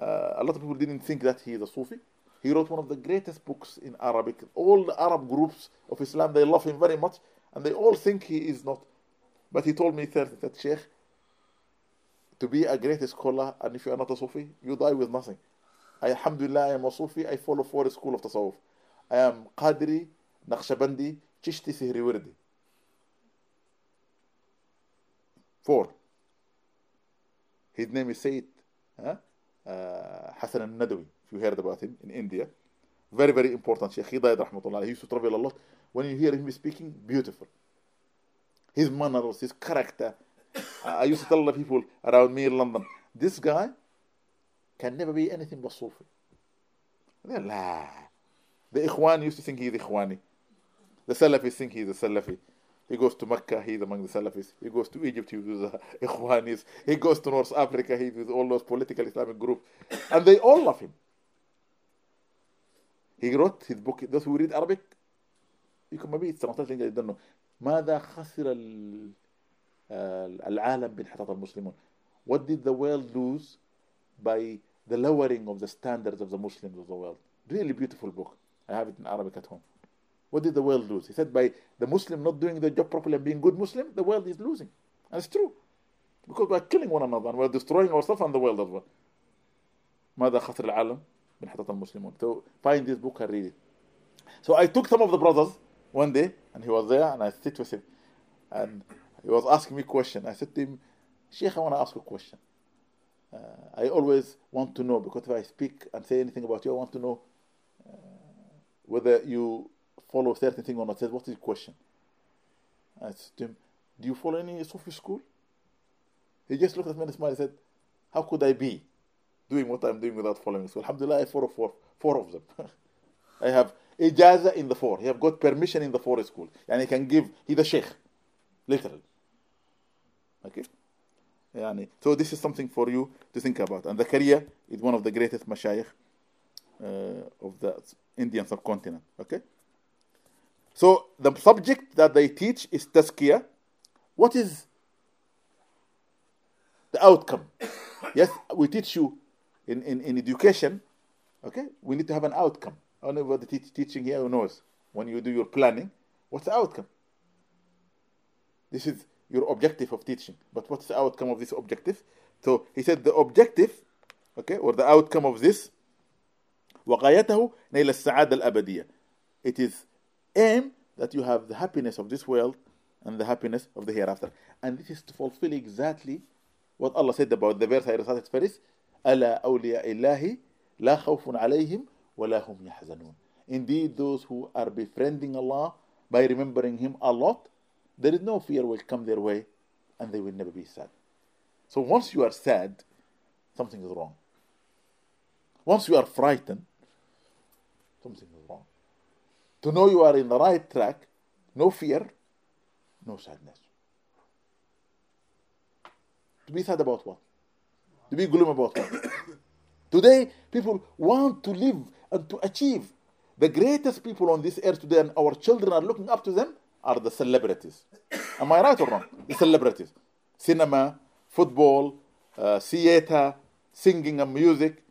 Uh, a lot of people didn't think that he is a Sufi. He wrote one of the greatest books in Arabic. All the Arab groups of Islam, they love him very much, and they all think he is not. But he told me that, that Sheikh, to be a great scholar, and if you are not a Sufi, you die with nothing. I, alhamdulillah, I am a Sufi, I follow four school of Tasawwuf. I am Qadri, Naqshbandi, Chishti, Sihri, Wirdi. Four. His name is Sayyid huh? uh, Hassan al-Nadawi, if you heard about him in India. Very, very important Sheikh. He died, rahmatullah. He used to travel a lot. When you hear him speaking, beautiful. His manners, his character. I used to tell the people around me in London, this guy can never be anything but Sufi. They're la. The Ikhwan used to think he's Ikhwani. The Salafis think he's a Salafi. He goes to Mecca, he's among the Salafis. He goes to Egypt, he's with the Ikhwanis. He goes to North Africa, he's with all those political Islamic groups. And they all love him. He wrote his book, those who read Arabic, you can maybe it's translated, I don't know. ماذا خسر العالم بانحطاط المسلمون? What did the world lose by the lowering of the standards of the Muslims of the world? Really beautiful book. I have it in Arabic at home. What did the world lose? He said by the Muslim not doing the job properly and being good Muslim, the world is losing. And it's true. Because we're killing one another and we're destroying ourselves and the world as well. ماذا خسر العالم من حطة المسلمون. So find this book and read it. So I took some of the brothers one day and he was there and I sit with him. And he was asking me a question. I said to him, Sheikh, I want to ask you a question. uh, I always want to know because if I speak and say anything about you, I want to know uh, whether you follow certain thing or not. Says, what is the question? I said to him, do you follow any Sufi school? He just looked at me and smiled and said, how could I be doing what I'm doing without following school? Alhamdulillah, I follow four, four of them. (laughs) I have ijaza in the four. He have got permission in the four school. And he can give, he's a sheikh, literally. Okay? Yani, so this is something for you to think about. And Zakaria is one of the greatest mashayikh uh, of the Indian subcontinent. Okay? So the subject that they teach is tazkiyah. What is the outcome? yes, we teach you in, in, in education, okay? We need to have an outcome. Only what the te teaching here who knows. When you do your planning, what's the outcome? This is your objective of teaching. But what's the outcome of this objective? So he said the objective, okay, or the outcome of this وغايته نيل السعادة الأبدية it is aim that you have the happiness of this world and the happiness of the hereafter. And this is to fulfill exactly what Allah said about the verse I recited first. ألا أولياء الله لا خوف عليهم ولا هم يحزنون. Indeed, those who are befriending Allah by remembering Him a lot, there is no fear will come their way and they will never be sad. So once you are sad, something is wrong. Once you are frightened, something is wrong. To know you are in the right track, no fear, no sadness. To be sad about what? To be gloom about what? (coughs) today, people want to live and to achieve. The greatest people on this earth today, and our children are looking up to them, are the celebrities. Am I right or wrong? The celebrities. Cinema, football, uh, theater, singing and music.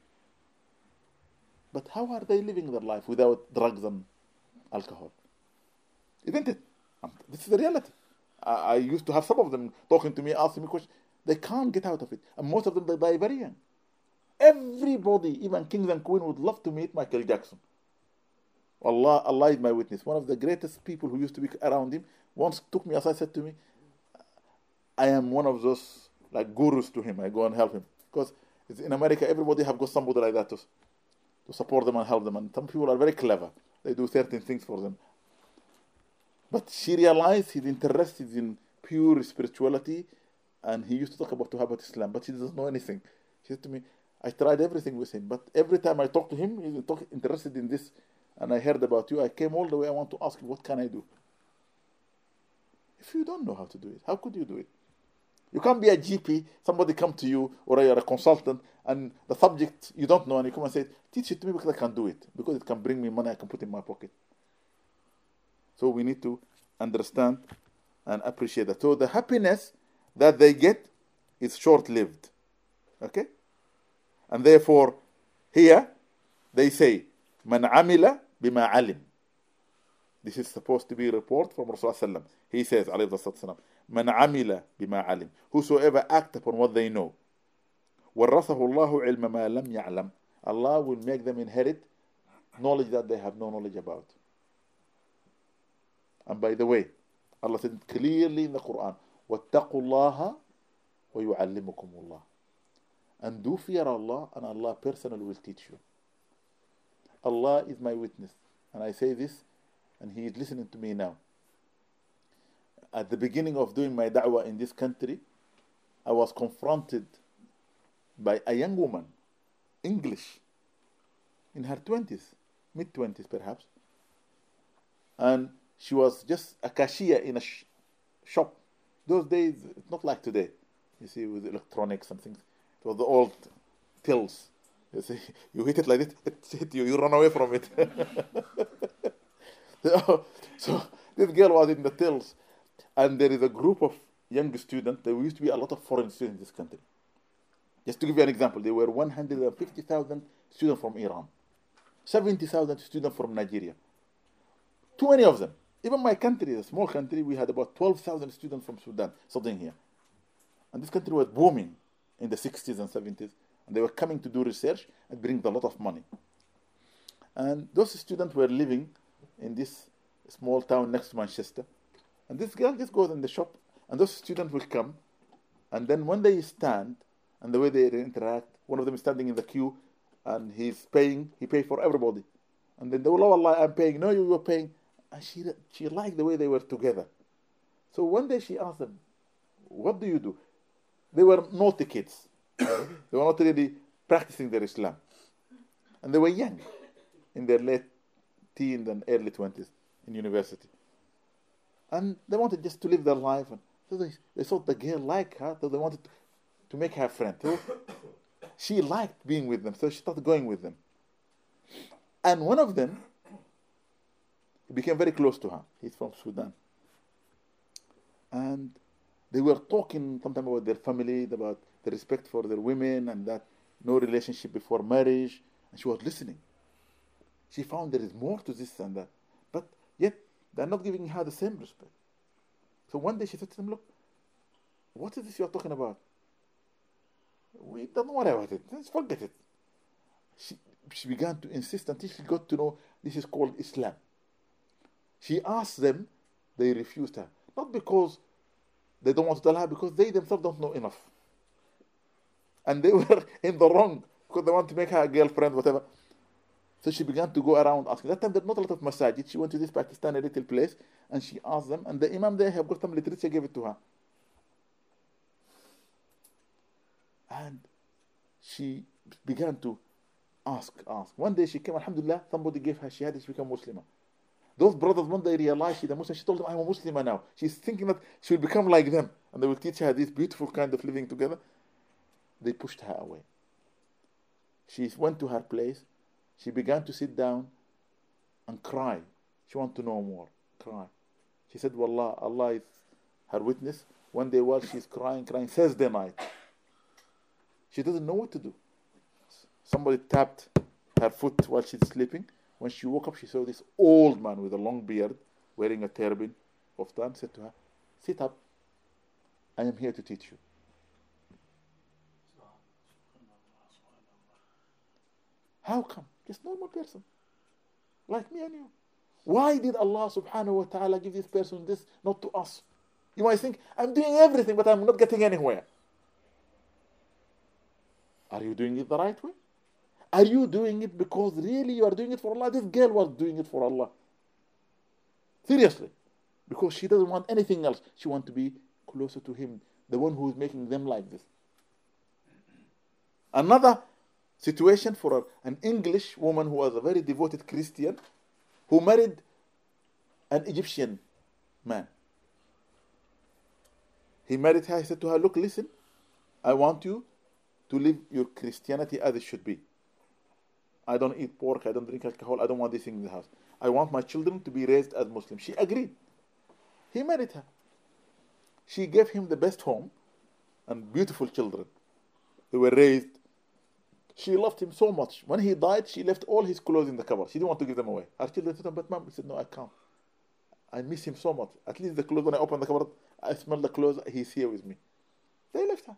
But how are they living their life without drugs and alcohol? Isn't it? Um, this is the reality. I, I used to have some of them talking to me, asking me questions. They can't get out of it. And most of them, they die very young. Everybody, even kings and queens, would love to meet Michael Jackson. Allah, Allah is my witness. One of the greatest people who used to be around him once took me aside said to me, I am one of those like gurus to him. I go and help him. Because in America, everybody have got somebody like that to, to support them and help them. And some people are very clever. They do certain things for them. But she realized he's interested in pure spirituality and he used to talk about to her about Islam, but she doesn't know anything. She said to me, I tried everything with him, but every time I talk to him, he's talk, interested in this, and I heard about you. I came all the way. I want to ask you, what can I do? If you don't know how to do it, how could you do it? You can't be a GP, somebody come to you, or you're a consultant, and the subject you don't know, and you come and say, teach it to me because I can do it, because it can bring me money I can put in my pocket. So we need to understand and appreciate that. So the happiness that they get is short lived. Okay? And therefore, here they say, Man amila bima alim. This is supposed to be a report from Rasulullah. He says, alayhi salatu Man amila bima alim. Whosoever act upon what they know. وَرَّثَهُ اللَّهُ عِلْمَ مَا لَمْ يَعْلَمْ Allah will make them inherit knowledge that they have no knowledge about. And by the way, Allah said clearly in the Quran, وَاتَّقُوا اللَّهَ وَيُعَلِّمُكُمُ اللَّهِ And do fear Allah and Allah personally will teach you. Allah is my witness. And I say this and He is listening to me now. At the beginning of doing my da'wah in this country, I was confronted by a young woman, English, in her 20s, mid 20s perhaps. And she was just a cashier in a sh shop. Those days, it's not like today, you see, with electronics and things. It was the old tills. You see, you hit it like this, it hit you, you run away from it. (laughs) so this girl was in the tills, and there is a group of young students. There used to be a lot of foreign students in this country. Just to give you an example, there were 150,000 students from Iran, 70,000 students from Nigeria. Too many of them. Even my country, a small country, we had about 12,000 students from Sudan studying here. And this country was booming in the 60s and 70s. And they were coming to do research and bring a lot of money. And those students were living in this small town next to Manchester. And this girl just goes in the shop, and those students will come. And then when they stand, and the way they interact, one of them is standing in the queue, and he's paying, he pays for everybody. And then they will, oh Allah, I'm paying. No, you were paying. And she, she liked the way they were together. So one day she asked them, What do you do? They were naughty kids. They were not really practicing their Islam. And they were young, in their late teens and early 20s in university. And they wanted just to live their life. And so they, they thought the girl liked her, so they wanted to, to make her friend. So (coughs) she liked being with them, so she started going with them. And one of them he became very close to her. He's from Sudan. And they were talking sometimes about their family, about the respect for their women, and that no relationship before marriage. And she was listening. She found there is more to this and that. But yet, they're not giving her the same respect. So one day she said to them, Look, what is this you're talking about? We don't know about it. Let's forget it. She, she began to insist until she got to know this is called Islam. She asked them, they refused her. Not because they don't want to tell her, because they themselves don't know enough. And they (laughs) were in the wrong because they want to make her a girlfriend, whatever. So she began to go around asking. That time there's not a lot of masajid. She went to this Pakistani little place and she asked them, and the Imam there have got some literature, gave it to her. And she began to ask, ask. One day she came, Alhamdulillah, somebody gave her shahada, she became Muslim. Those brothers, when they realized she's a Muslim, she told them, I'm a Muslim now. She's thinking that she will become like them. And they will teach her this beautiful kind of living together. They pushed her away. She went to her place. She began to sit down and cry. She wanted to know more. Cry. She said, Wallah, Allah is her witness. One day while she's crying, crying, says Thursday night, she doesn't know what to do. Somebody tapped her foot while she's sleeping. When she woke up, she saw this old man with a long beard, wearing a turban of tan, said to her, Sit up. I am here to teach you. How come? Just normal person. Like me and you. Why did Allah subhanahu wa ta'ala give this person this, not to us? You might think, I'm doing everything, but I'm not getting anywhere. Are you doing it the right way? Are you doing it because really you are doing it for Allah? This girl was doing it for Allah. Seriously. Because she doesn't want anything else. She wants to be closer to Him, the one who is making them like this. Another situation for an English woman who was a very devoted Christian who married an Egyptian man. He married her, he said to her, Look, listen, I want you to live your Christianity as it should be. I don't eat pork, I don't drink alcohol, I don't want this thing in the house. I want my children to be raised as Muslims. She agreed. He married her. She gave him the best home and beautiful children. They were raised. She loved him so much. When he died, she left all his clothes in the cupboard. She didn't want to give them away. Her children said, But mom, he said, No, I can't. I miss him so much. At least the clothes, when I open the cupboard, I smell the clothes, he's here with me. They left her.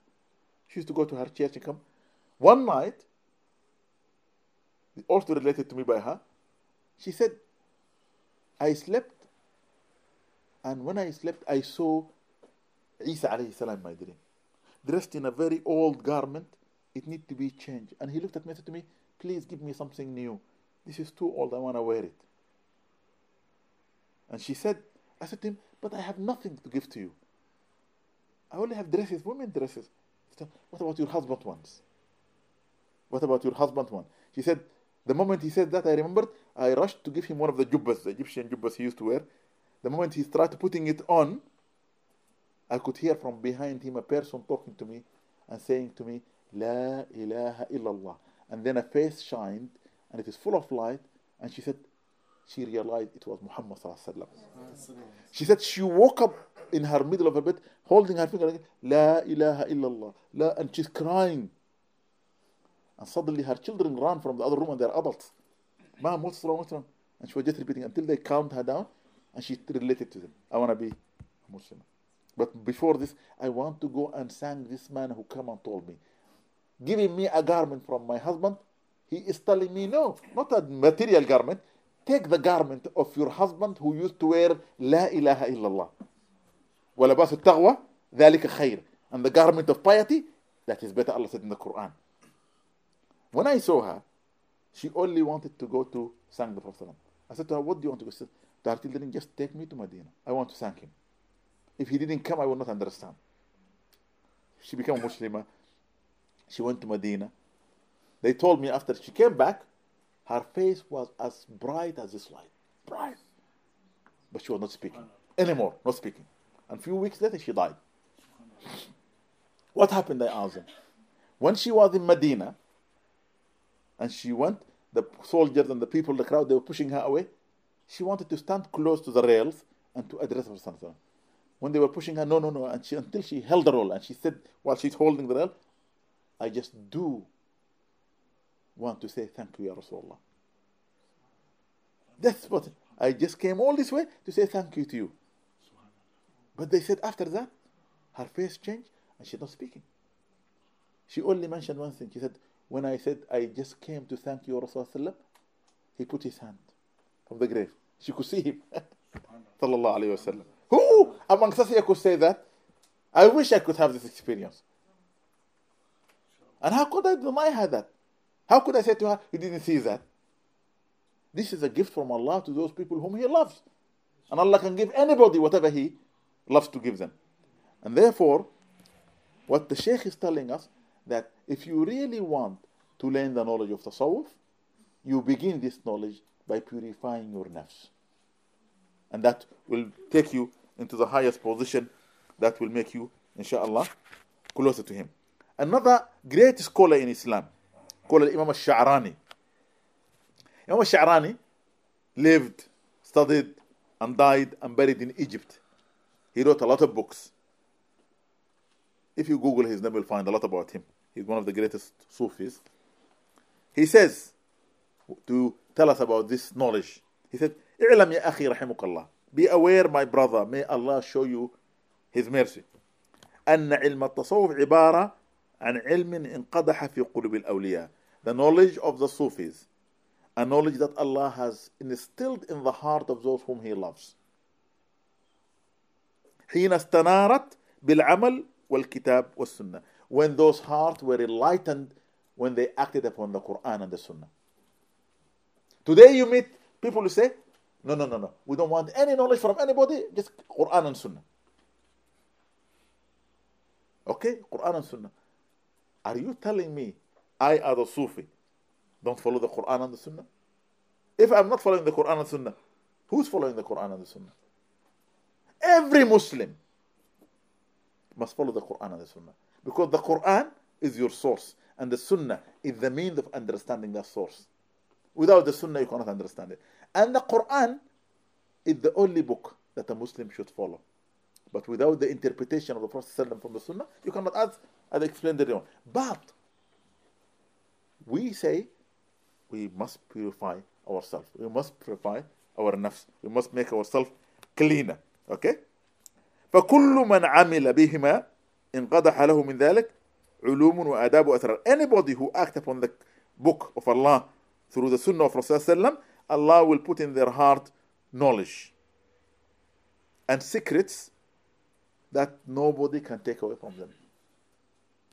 She used to go to her church and come. One night, also related to me by her, she said, I slept, and when I slept, I saw Isa alayhi salam in my dream, dressed in a very old garment. It need to be changed. And he looked at me and said to me, Please give me something new. This is too old. I want to wear it. And she said, I said to him, But I have nothing to give to you. I only have dresses, women dresses. Said, what about your husband ones? What about your husband one? She said, the moment he said that, I remembered, I rushed to give him one of the jubbas, the Egyptian jubbas he used to wear. The moment he started putting it on, I could hear from behind him a person talking to me and saying to me, La ilaha illallah. And then a face shined and it is full of light. And she said, she realized it was Muhammad. She said she woke up in her middle of her bed, holding her finger, La ilaha illallah. La, and she's crying. And suddenly her children ran from the other room and they're adults. Mom, what's wrong? What's wrong? And she was just repeating until they calmed her down and she related to them. I want to be a Muslim. But before this, I want to go and thank this man who came and told me Giving me a garment from my husband, he is telling me, no, not a material garment. Take the garment of your husband who used to wear La ilaha illallah. ولباس التقوى ذلك خير. And the garment of piety, that is better, Allah said in the Quran. When I saw her, she only wanted to go to thank the Prophet. I said to her, What do you want to go? She said, The didn't just take me to Medina. I want to thank him. If he didn't come, I would not understand. She became a Muslim. She went to Medina. They told me after she came back, her face was as bright as this light. Bright. But she was not speaking anymore, not speaking. And a few weeks later, she died. What happened? I asked them. When she was in Medina, and she went, the soldiers and the people, the crowd, they were pushing her away. She wanted to stand close to the rails and to address Prophet. When they were pushing her, no, no, no, and she, until she held the roll and she said, while she's holding the rail, I just do want to say thank you, Ya Rasulullah. That's what I just came all this way to say thank you to you. But they said after that, her face changed and she's not speaking. She only mentioned one thing. She said, When I said I just came to thank you, Rasulullah, he put his hand from the grave. She could see him. (laughs) Wasallam. Who amongst us here could say that? I wish I could have this experience. And how could I deny her that? How could I say to her, you didn't see that? This is a gift from Allah to those people whom He loves. And Allah can give anybody whatever He loves to give them. And therefore, what the Shaykh is telling us, that if you really want to learn the knowledge of Tasawwuf, you begin this knowledge by purifying your nafs. And that will take you into the highest position that will make you, inshallah, closer to Him. Another great scholar in Islam, called Imam al-Sha'rani. Imam al-Sha'rani lived, studied, and died and buried in Egypt. He wrote a lot of books. If you Google his name, you'll find a lot about him. He's one of the greatest Sufis. He says, to tell us about this knowledge, he said, اعلم يا أخي رحمك الله Be aware, my brother, may Allah show you His mercy. أن علم التصوف عبارة عن علم انقدح في قلوب الأولياء. The knowledge of the Sufis, a knowledge that Allah has instilled in the heart of those whom He loves. حين استنارت بالعمل والكتاب والسنة. When those hearts were enlightened when they acted upon the Quran and the Sunnah. Today you meet people who say, no, no, no, no. We don't want any knowledge from anybody, just Quran and Sunnah. Okay? Quran and Sunnah. Are you telling me I, as a Sufi, don't follow the Quran and the Sunnah? If I'm not following the Quran and Sunnah, who's following the Quran and the Sunnah? Every Muslim must follow the Quran and the Sunnah. Because the Quran is your source, and the Sunnah is the means of understanding that source. Without the Sunnah, you cannot understand it. And the Quran is the only book that a Muslim should follow. But without the interpretation of the Prophet from the Sunnah, you cannot add, as I explained earlier. But we say we must purify ourselves. We must purify our nafs. We must make ourselves cleaner. Okay? فكل من عمل بهما انقدح له من ذلك علوم وآداب وأسرار. Anybody who act upon the book of Allah through the Sunnah of Rasulullah Allah will put in their heart knowledge and secrets that nobody can take away from them.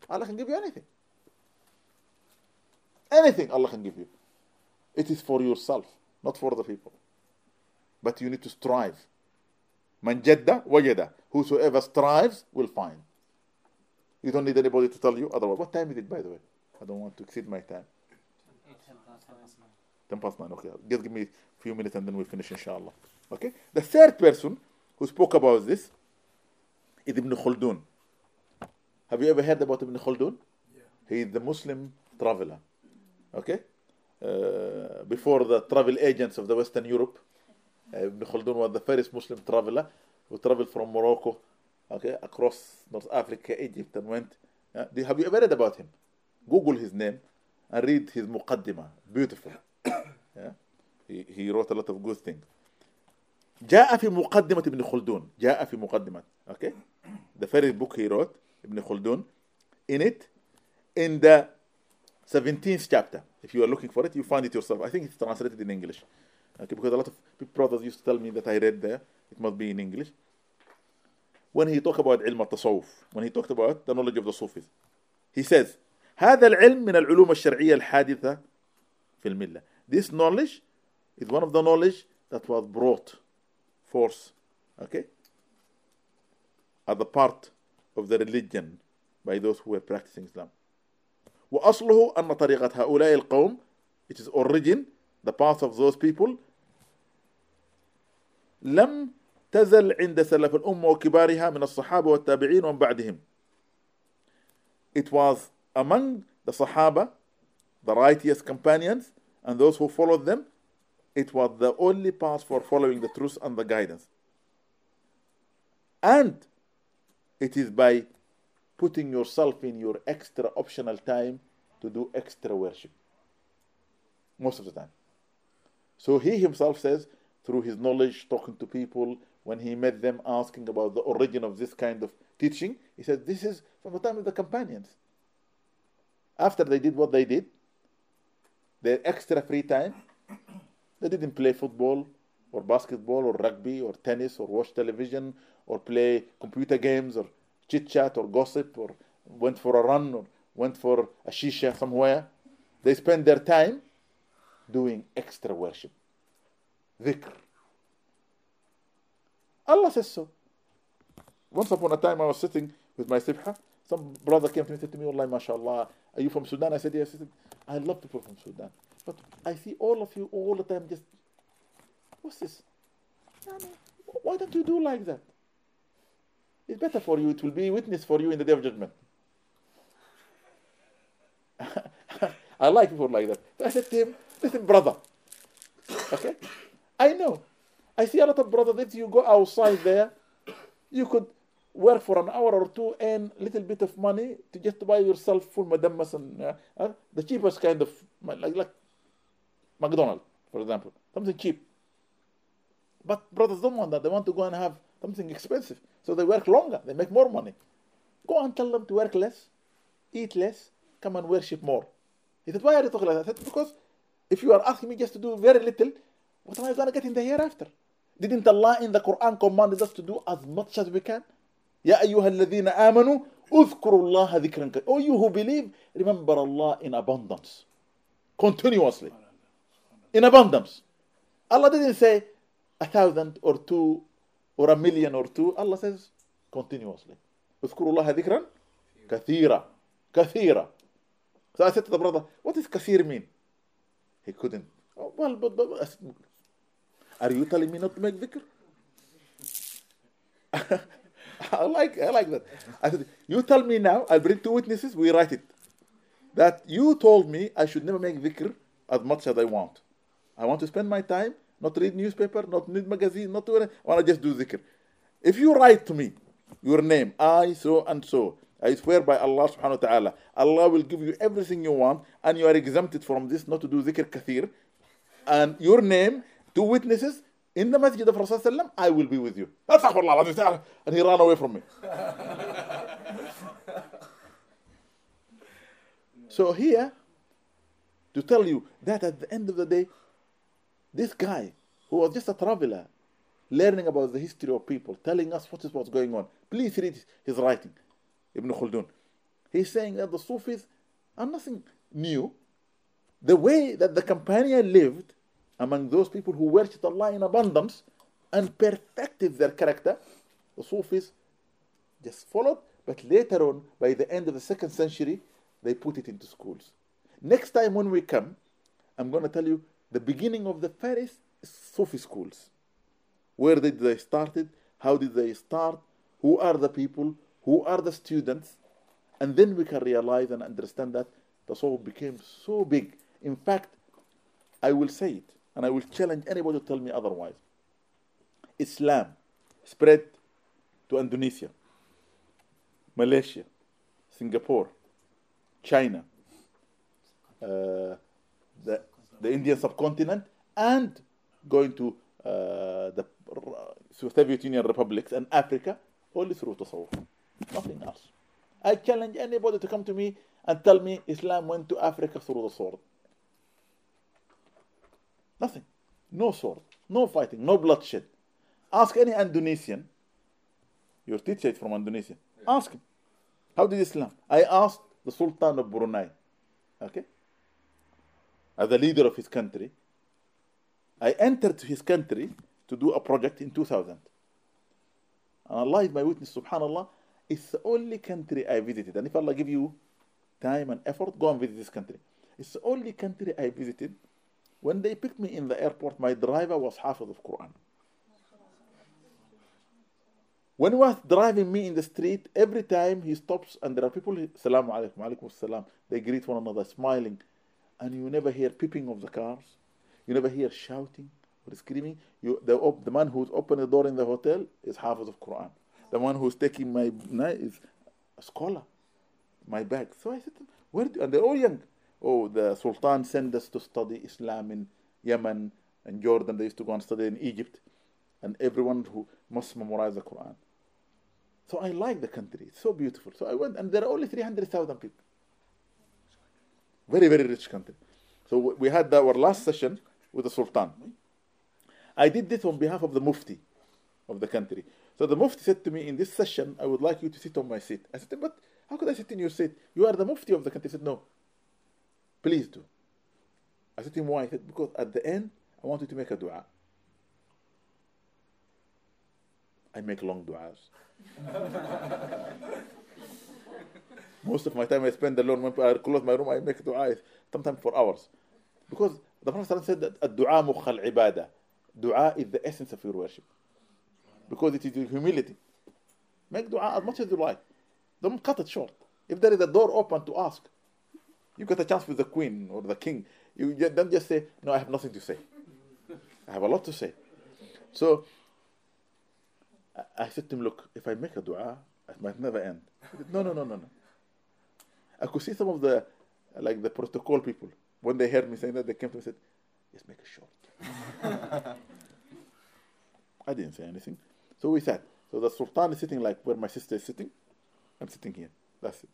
Allah can give you anything. Anything Allah can give you. It is for yourself, not for the people. But you need to strive. Man jadda wajada. Whosoever strives will find. You don't need anybody to tell you otherwise. What time is it, by the way? I don't want to exceed my time. 10 past 9, okay. Just give me a few minutes and then we'll finish, inshallah. Okay? The third person who spoke about this is Ibn Khaldun. Have you ever heard about Ibn Khaldun? Yeah. He is the Muslim traveler. Okay? Uh, before the travel agents of the Western Europe, uh, Ibn Khaldun was the first Muslim traveler who traveled from Morocco, okay, across North Africa, Egypt, and went. Uh, have you ever read about him? Google his name and read his Muqaddimah. Beautiful. (coughs) yeah? he, he wrote a lot of good things. جاء في مقدمة ابن خلدون جاء في مقدمة okay the very book he wrote ابن خلدون in it in the 17th chapter if you are looking for it you find it yourself I think it's translated in English okay because a lot of brothers used to tell me that I read there it must be in English when he talked about علم التصوف when he talked about the knowledge of the Sufis he says هذا العلم من العلوم الشرعية الحادثة في الملة this knowledge is one of the knowledge that was brought force okay as a part of the religion by those who were practicing Islam وأصله أن طريقة هؤلاء القوم it is origin the path of those people لم تزل عند سلف الأمة وكبارها من الصحابة والتابعين ومن بعدهم it was among the Sahaba the righteous companions and those who followed them it was the only path for following the truth and the guidance. And it is by putting yourself in your extra optional time to do extra worship. Most of the time. So he himself says, through his knowledge, talking to people, when he met them asking about the origin of this kind of teaching, he said, This is from the time of the companions. After they did what they did, their extra free time, they didn't play football or basketball or rugby or tennis or watch television or play computer games or chit chat or gossip or went for a run or went for a shisha somewhere. They spend their time doing extra worship. Dhikr. Allah says so. Once upon a time I was sitting with my sibha. Some brother came to me and said to me, Allah, mashallah, are you from Sudan? I said, yes. He said, I love people from Sudan. But I see all of you all the time just, what's this? Why don't you do like that? It's better for you. It will be witness for you in the day of judgment. (laughs) I like people like that. So I said to him, listen, brother. Okay? I know. I see a lot of brothers, if you go outside there, you could work for an hour or two, and a little bit of money to just buy yourself full madammas and uh, uh, the cheapest kind of, like, like McDonald's, for example, something cheap. But brothers don't want that. They want to go and have something expensive. So they work longer, they make more money. Go and tell them to work less, eat less, come and worship more. He said, Why are you talking like that? I said, Because if you are asking me just to do very little, what am I going to get in the hereafter? Didn't Allah in the Quran command us to do as much as we can? يا أيها الذين آمنوا اذكروا الله ذكرا كثيرا. Oh, you who believe, remember Allah in abundance. Continuously. In abundance. Allah didn't say a thousand or two or a million or two. Allah says continuously. اذكروا الله ذكرا كثيرا. كثيرا. So I said to the brother, what does kathir mean? He couldn't. Oh, well, but, but, but are you telling me not to make dhikr? (laughs) I like I like that. I said, you tell me now, I'll bring two witnesses, we write it. That you told me I should never make dhikr as much as I want. I want to spend my time, not read newspaper, not read magazine, not to I want to just do zikr. If you write to me your name, I so and so, I swear by Allah subhanahu wa ta'ala, Allah will give you everything you want and you are exempted from this, not to do zikr kathir. And your name, two witnesses, in the masjid of Rasulullah, I will be with you. And he ran away from me. (laughs) so here, to tell you that at the end of the day, this guy who was just a traveler, learning about the history of people, telling us what is what's going on. Please read his writing, Ibn Khaldun. He's saying that the Sufis are nothing new. The way that the companion lived among those people who worshipped Allah in abundance and perfected their character, the Sufis just followed, but later on, by the end of the second century, they put it into schools. Next time when we come, I'm going to tell you the beginning of the first Sufi schools. Where did they started? How did they start? Who are the people? Who are the students? And then we can realize and understand that the soul became so big. In fact, I will say it, and I will challenge anybody to tell me otherwise. Islam spread to Indonesia, Malaysia, Singapore, China, uh, the, the Indian subcontinent, and going to uh, the Soviet Union republics and Africa only through Tasawwuf. Nothing else. I challenge anybody to come to me and tell me Islam went to Africa through the sword. Nothing. No sword. No fighting. No bloodshed. Ask any Indonesian. Your teacher is from Indonesia. Ask him. How did Islam? I asked the Sultan of Brunei. Okay? As the leader of his country. I entered his country to do a project in 2000. And Allah is my witness, subhanAllah. It's the only country I visited. And if Allah give you time and effort, go and visit this country. It's the only country I visited. When they picked me in the airport, my driver was Hafiz of Quran. When he was driving me in the street, every time he stops and there are people, Salaam alaikum, alaikum salam, they greet one another smiling. And you never hear peeping of the cars. You never hear shouting or screaming. You, the, the man who's opening the door in the hotel is Hafiz of the Quran. The one who's taking my knife is a scholar. My bag. So I said, where do, and they're all young. Oh, the Sultan sent us to study Islam in Yemen and Jordan. They used to go and study in Egypt. And everyone who must memorize the Quran. So I like the country. It's so beautiful. So I went, and there are only 300,000 people. Very, very rich country. So we had our last session with the Sultan. I did this on behalf of the Mufti of the country. So the Mufti said to me, in this session, I would like you to sit on my seat. I said, but how could I sit in your seat? You are the Mufti of the country. He said, no, please do. I said to him, why? He said, because at the end, I want you to make a dua. I make long du'as. (laughs) Most of my time I spend alone. When I close my room, I make du'as, sometimes for hours. Because the Prophet said that dua mukhal ibadah. Dua is the essence of your worship. Because it is your humility. Make dua as much as you like. Don't cut it short. If there is a door open to ask, you get a chance with the queen or the king. You don't just say, No, I have nothing to say. I have a lot to say. So I said to him, Look, if I make a dua, it might never end. Said, no, no, no, no, no. I could see some of the, like the protocol people, when they heard me saying that, they came to me and said, Just make it short. (laughs) I didn't say anything. So we sat. So the Sultan is sitting like where my sister is sitting. I'm sitting here. That's it.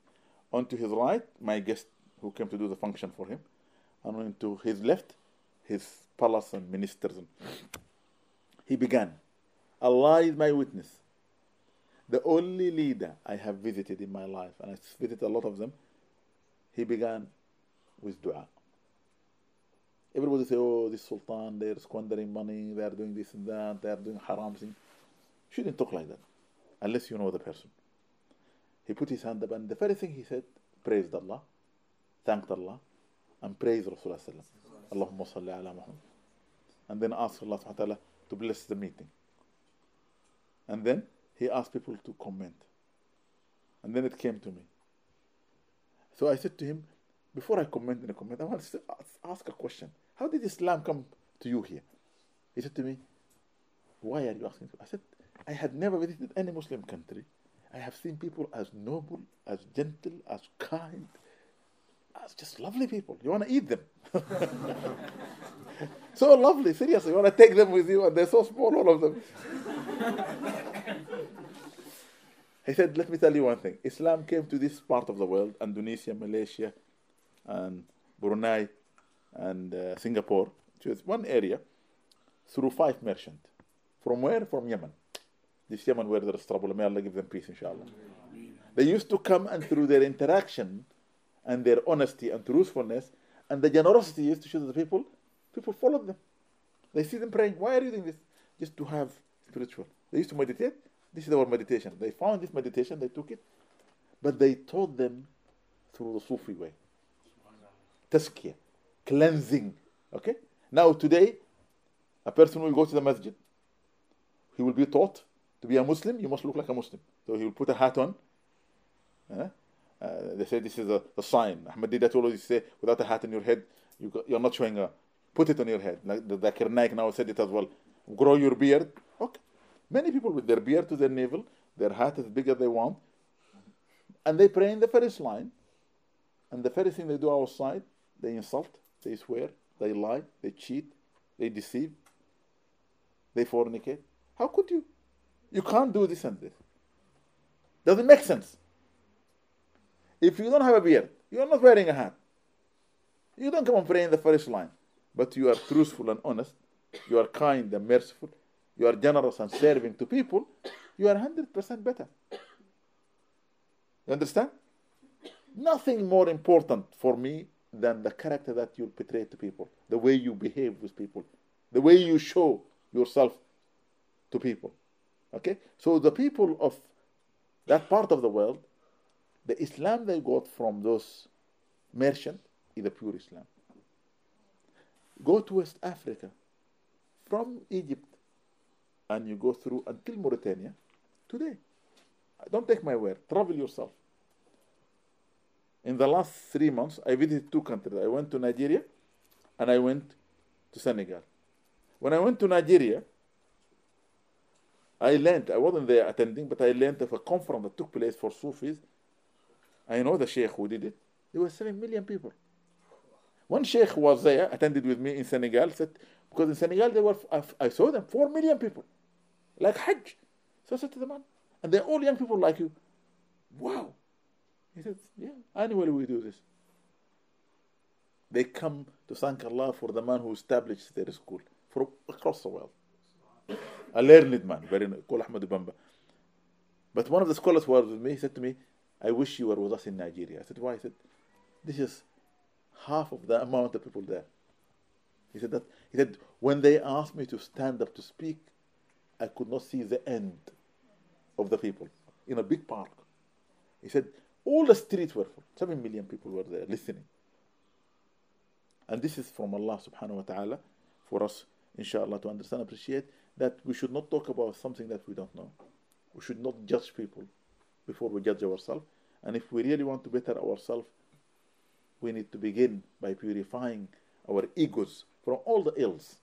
On to his right, my guest who came to do the function for him. And on to his left, his palace and ministers. And he began. Allah is my witness. The only leader I have visited in my life, and I visited a lot of them, he began with dua. Everybody say, oh, this sultan, they're squandering money, they're doing this and that, they're doing haram thing. Shouldn't talk like that, unless you know the person. He put his hand up, and the first thing he said, praised Allah, thanked Allah, and praised Rasulullah Allahumma salli ala Muhammad. And then asked Allah subhanahu wa ta'ala to bless the meeting. And then he asked people to comment. And then it came to me. So I said to him, before I comment in a comment, I want to ask a question. How did Islam come to you here? He said to me, Why are you asking? I said, I had never visited any Muslim country. I have seen people as noble, as gentle, as kind, as just lovely people. You want to eat them. (laughs) so lovely, seriously. You want to take them with you, and they're so small, all of them. He said, Let me tell you one thing. Islam came to this part of the world, Indonesia, Malaysia, and Brunei, and uh, Singapore, is one area, through five merchants. From where? From Yemen. This Yemen where there is trouble. May Allah give them peace, inshallah. They used to come and through their interaction and their honesty and truthfulness and the generosity used to show the people, people followed them. They see them praying. Why are you doing this? Just to have spiritual. They used to meditate. This is our meditation. They found this meditation, they took it, but they taught them through the Sufi way. Tazkiyah, cleansing. Okay? Now, today, a person will go to the masjid. He will be taught to be a Muslim, you must look like a Muslim. So he will put a hat on. Uh, they say this is a, a sign. Ahmad Deedat always say, without a hat on your head, you you're not showing a. Put it on your head. Like the Naik now said it as well. Grow your beard. Okay. Many people with their beard to their navel, their hat as big as they want, and they pray in the first line. And the first thing they do outside, they insult, they swear, they lie, they cheat, they deceive, they fornicate. How could you? You can't do this and this. Doesn't make sense. If you don't have a beard, you're not wearing a hat. You don't come and pray in the first line, but you are truthful and honest, you are kind and merciful, you are generous and serving to people, you are 100% better. You understand? Nothing more important for me than the character that you portray to people, the way you behave with people, the way you show yourself to people. Okay? So the people of that part of the world, the Islam they got from those merchants is the pure Islam. Go to West Africa, from Egypt, and you go through until Mauritania today. Uh, don't take my word, travel yourself. In the last three months, I visited two countries. I went to Nigeria and I went to Senegal. When I went to Nigeria, I learned, I wasn't there attending, but I learned of a conference that took place for Sufis. I know the Sheikh who did it. There were 7 million people. One Sheikh was there, attended with me in Senegal, said, because in Senegal, there were, I saw them, 4 million people, like Hajj. So I said to the man, and they're all young people like you. Wow. He said, yeah, annually we do this. They come to thank Allah for the man who established their school from across the world. a learned man, very called Ahmad Bamba. But one of the scholars who was with me, he said to me, I wish you were with us in Nigeria. I said, Why? He said, This is half of the amount of people there. He said that he said, when they asked me to stand up to speak, I could not see the end of the people in a big park. He said, all the streets were full. Seven million people were there listening. And this is from Allah subhanahu wa ta'ala for us, inshallah, to understand, and appreciate that we should not talk about something that we don't know. We should not judge people before we judge ourselves. And if we really want to better ourselves, we need to begin by purifying our egos from all the ills.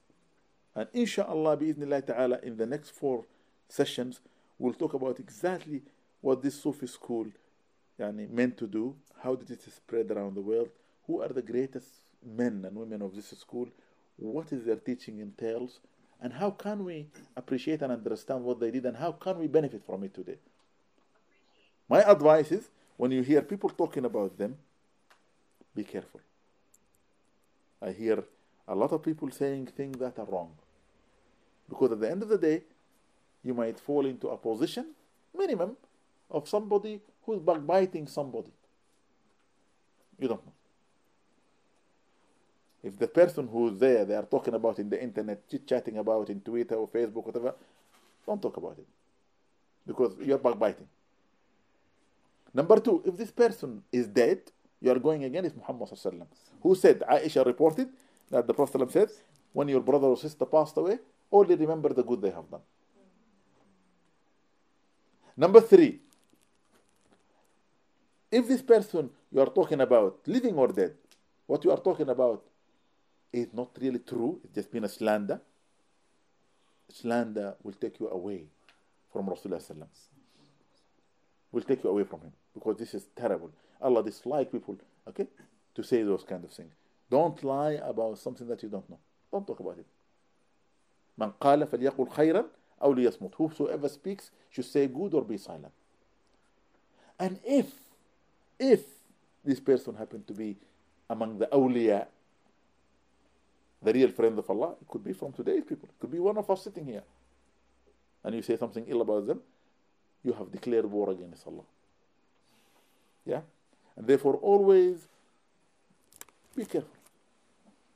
And inshallah, bi'idhnillah ta'ala, in the next four sessions, we'll talk about exactly what this Sufi school yani, meant to do, how did it spread around the world, who are the greatest men and women of this school, what is their teaching entails, and how can we appreciate and understand what they did, and how can we benefit from it today. My advice is when you hear people talking about them, be careful. I hear a lot of people saying things that are wrong. Because at the end of the day, you might fall into a position, minimum, of somebody who's backbiting somebody. You don't know. If the person who's there, they are talking about in the internet, chit chatting about in Twitter or Facebook, whatever, don't talk about it. Because you're backbiting. Number two, if this person is dead, you are going against Muhammad who said, Aisha reported that the Prophet ﷺ said, when your brother or sister passed away, only remember the good they have done. Number three, if this person you are talking about, living or dead, what you are talking about is not really true, it's just been a slander, slander will take you away from Rasulullah will take you away from him because this is terrible. Allah dislike people, okay, to say those kind of things. Don't lie about something that you don't know. Don't talk about it. من قال فليقل خيرا أو ليصمت. Whosoever speaks should say good or be silent. And if, if this person happened to be among the awliya, the real friend of Allah, it could be from today's people. It could be one of us sitting here. And you say something ill about them, you have declared war against Allah. Yeah? And therefore, always be careful.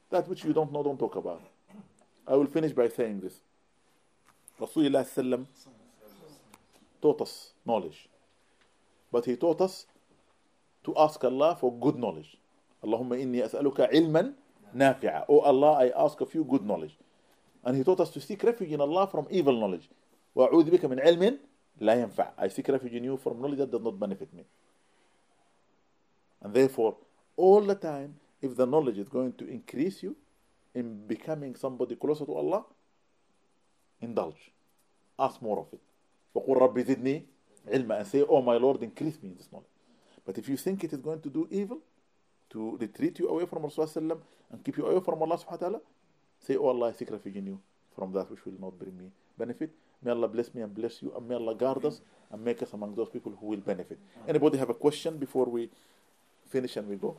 That which you don't know, don't talk about. I will finish by saying this. Rasulullah sallam taught us knowledge. But he taught us to ask Allah for good knowledge. Allahumma inni as'aluka ilman nafi'a. Oh Allah, I ask of you good knowledge. And he taught us to seek refuge in Allah from evil knowledge. وأعوذ بك من علم لا ينفع. I seek refuge in you from knowledge that does not benefit me. And therefore, all the time, if the knowledge is going to increase you in becoming somebody closer to Allah, indulge. Ask more of it. وَقُلْ رَبِّ زِدْنِي عِلْمًا And say, Oh my Lord, increase me in this knowledge. But if you think it is going to do evil, to retreat you away from Rasulullah and keep you away from Allah subhanahu wa ta'ala, say, Oh Allah, I seek refuge in you from that which will not bring me benefit. May Allah bless me and bless you, and may Allah guard us and make us among those people who will benefit. Anybody have a question before we finish and we go?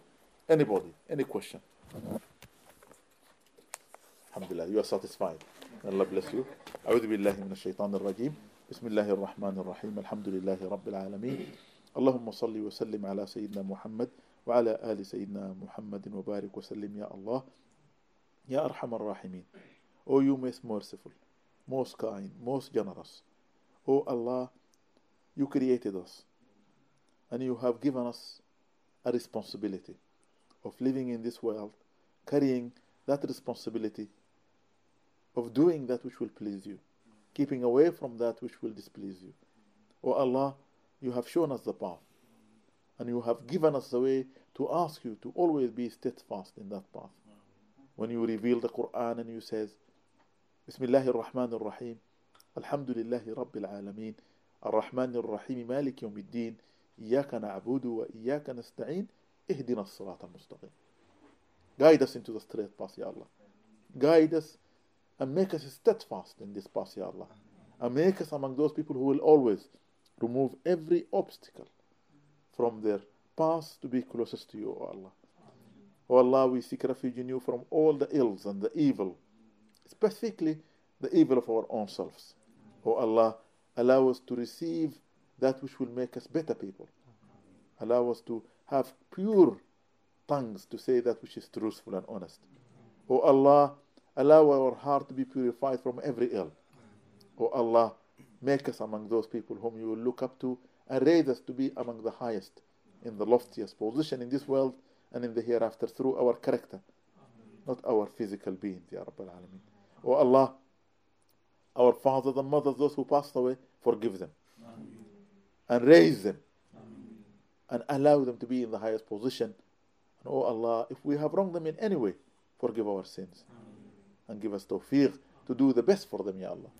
Anybody? Any question? Alhamdulillah, you are satisfied. Allah bless you. أعوذ بالله من الشيطان الرجيم بسم الله الرحمن الرحيم الحمد لله رب العالمين اللهم صل وسلم على سيدنا محمد وعلى آل سيدنا محمد وبارك وسلم يا الله يا أرحم الراحمين O you most merciful, most kind, most generous. O Allah, you created us and you have given us a responsibility of living in this world, carrying that responsibility of doing that which will please you, keeping away from that which will displease you. O Allah, you have shown us the path, and you have given us the way to ask you to always be steadfast in that path. When you reveal the Quran and you says, Bismillah ar-Rahman ar-Rahim, Alhamdulillahi Rabbil Alameen, Ar-Rahman ar-Rahim, Malik Yawm al-Din, إياك نعبد وإياك نستعين Ihdina. Guide us into the straight path, Ya Allah. Guide us and make us steadfast in this path, Ya Allah. And make us among those people who will always remove every obstacle from their path to be closest to you, O Allah. O Allah, we seek refuge in you from all the ills and the evil, specifically the evil of our own selves. O Allah, allow us to receive that which will make us better people. Allow us to have pure tongues to say that which is truthful and honest. O Allah, allow our heart to be purified from every ill. O Allah, make us among those people whom you will look up to and raise us to be among the highest in the loftiest position in this world and in the hereafter through our character, not our physical being, Ya Rabbal Alameen. O Allah, our fathers and mothers, those who passed away, forgive them and raise them and allow them to be in the highest position. And oh Allah, if we have wronged them in any way, forgive our sins and give us tawfiq to do the best for them, Ya Allah.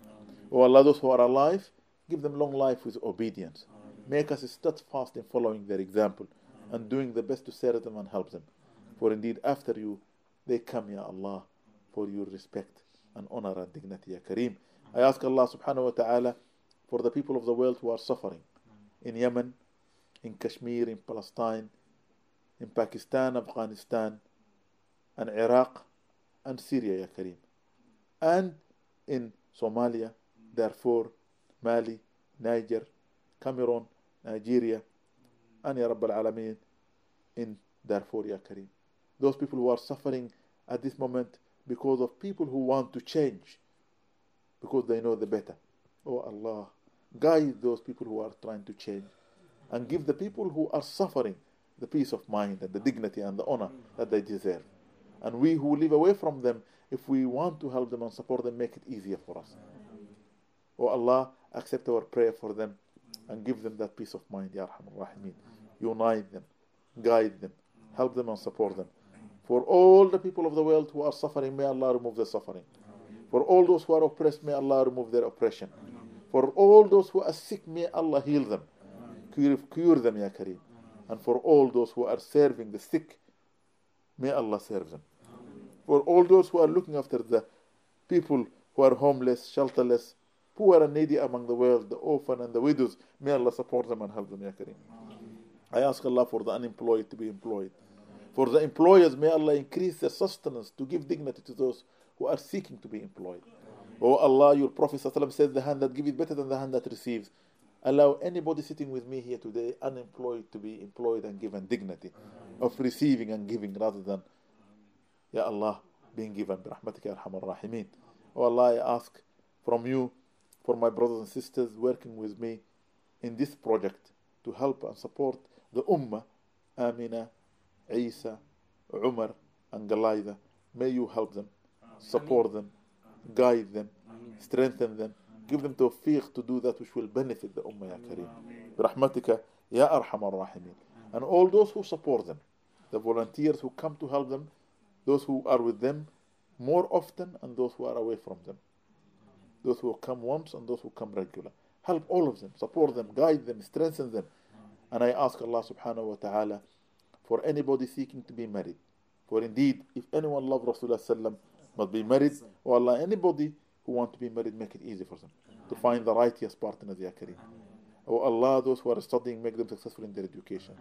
Oh Allah, those who are alive, give them long life with obedience. Make us steadfast in following their example and doing the best to serve them and help them. For indeed, after you, they come, Ya Allah, for your respect and honor and dignity, Ya Kareem. I ask Allah subhanahu wa ta'ala for the people of the world who are suffering in Yemen, in Kashmir, in Palestine, in Pakistan, Afghanistan, and Iraq, and Syria, Ya Kareem. And in Somalia, Darfur, Mali, Niger, Cameroon, Nigeria, and Ya Rabbal Alameen in Darfur, Ya Kareem. Those people who are suffering at this moment because of people who want to change, because they know the better. Oh Allah, guide those people who are trying to change and give the people who are suffering the peace of mind and the dignity and the honor that they deserve. And we who live away from them, if we want to help them and support them, make it easier for us. Oh Allah, accept our prayer for them and give them that peace of mind, Ya Arhamar. Unite them, guide them, help them and support them. For all the people of the world who are suffering, may Allah remove the suffering. For all those who are oppressed, may Allah remove their oppression. For all those who are sick, may Allah heal them. Cure, cure them, Ya Kareem. And for all those who are serving the sick, may Allah serve them. For all those who are looking after the people who are homeless, shelterless, poor and needy among the world, the orphan and the widows, may Allah support them and help them, Ya Kareem. I ask Allah for the unemployed to be employed. For the employers, may Allah increase their sustenance to give dignity to those who are seeking to be employed. Oh Allah, your Prophet said, The hand that gives is better than the hand that receives. Allow anybody sitting with me here today, unemployed, to be employed and given dignity of receiving and giving rather than, Ya Allah, being given. Arhamar Rahimeen. Oh Allah, I ask from you, for my brothers and sisters working with me in this project to help and support the Ummah, Amina, Isa, Umar, and Galaida. May you help them, support them, guide them, strengthen them, give them tawfiq to do that which will benefit the Ummah, Ya Kareem. Rahmatika, Ya Arhamar Rahimin. And all those who support them, the volunteers who come to help them, those who are with them more often, and those who are away from them. Those who come once and those who come regular. Help all of them, support them, guide them, strengthen them. And I ask Allah subhanahu wa ta'ala for anybody seeking to be married. For indeed, if anyone love Rasulullah sallam must be married, or Allah, anybody who want to be married, make it easy for them to find the righteous partner, Ya Kareem. Oh Allah, those who are studying, make them successful in their education.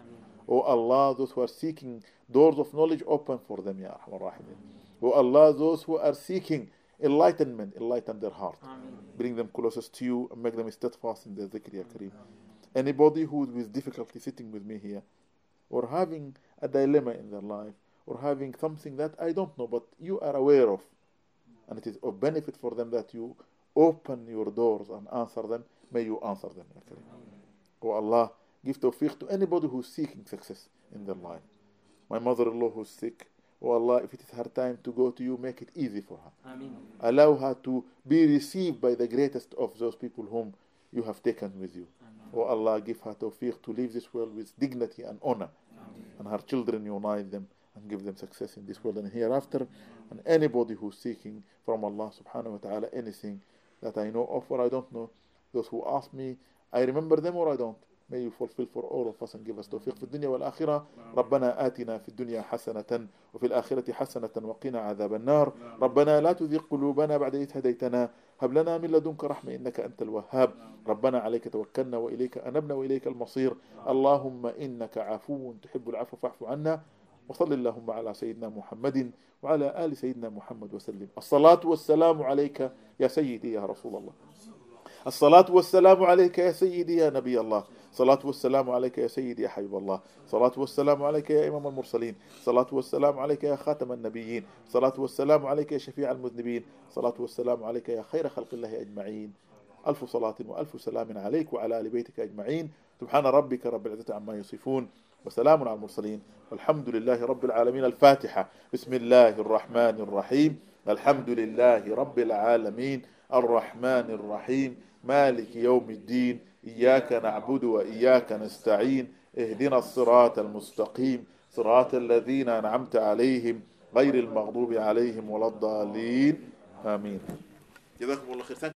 Oh Allah, those who are seeking doors of knowledge, open for them, Ya Rahimin. Oh Allah, those who are seeking enlightenment, enlighten their heart. Bring them closest to you and make them steadfast in their dhikr, Ya Kareem. Anybody who is with difficulty sitting with me here, or having a dilemma in their life, or having something that I don't know, but you are aware of, and it is of benefit for them that you open your doors and answer them, may you answer them. Kareem. Oh Allah, give tawfiq to anybody who is seeking success in their life. My mother-in-law who's sick, oh Allah, if it is her time to go to you, make it easy for her. Ameen. Allow her to be received by the greatest of those people whom you have taken with you. Oh Allah, give her tawfiq to leave this world with dignity and honor. And her children unite them and give them success in this world and hereafter. And anybody who's seeking from Allah subhanahu wa ta'ala anything that I know of or I don't know, those who ask me, I remember them or I don't. May you fulfill for all of us and give us توفيق في الدنيا والآخرة ربنا آتنا في الدنيا حسنة وفي الآخرة حسنة وقنا عذاب النار ربنا لا تذيق قلوبنا بعد إذ هديتنا هب لنا من لدنك رحمة إنك أنت الوهاب ربنا عليك توكلنا وإليك أنبنا وإليك المصير اللهم إنك عفو تحب العفو فاعف عنا وصل اللهم على سيدنا محمد وعلى آل سيدنا محمد وسلم. الصلاة والسلام عليك يا سيدي يا رسول الله. الصلاة والسلام عليك يا سيدي يا نبي الله. صلاة والسلام عليك يا سيدي يا حبيب الله. صلاة والسلام عليك يا إمام المرسلين. صلاة والسلام عليك يا خاتم النبيين. صلاة والسلام عليك يا شفيع المذنبين. صلاة والسلام عليك يا خير خلق الله أجمعين. ألف صلاة وألف سلام عليك وعلى آل بيتك أجمعين. سبحان ربك رب العزة عما يصفون. وسلام على المرسلين. والحمد لله رب العالمين. الفاتحة. بسم الله الرحمن الرحيم. الحمد لله رب العالمين. الرحمن الرحيم. مالك يوم الدين. إياك نعبد وإياك نستعين. اهدنا الصراط المستقيم. صراط الذين أنعمت عليهم غير المغضوب عليهم ولا الضالين. آمين. جزاكم الله خير.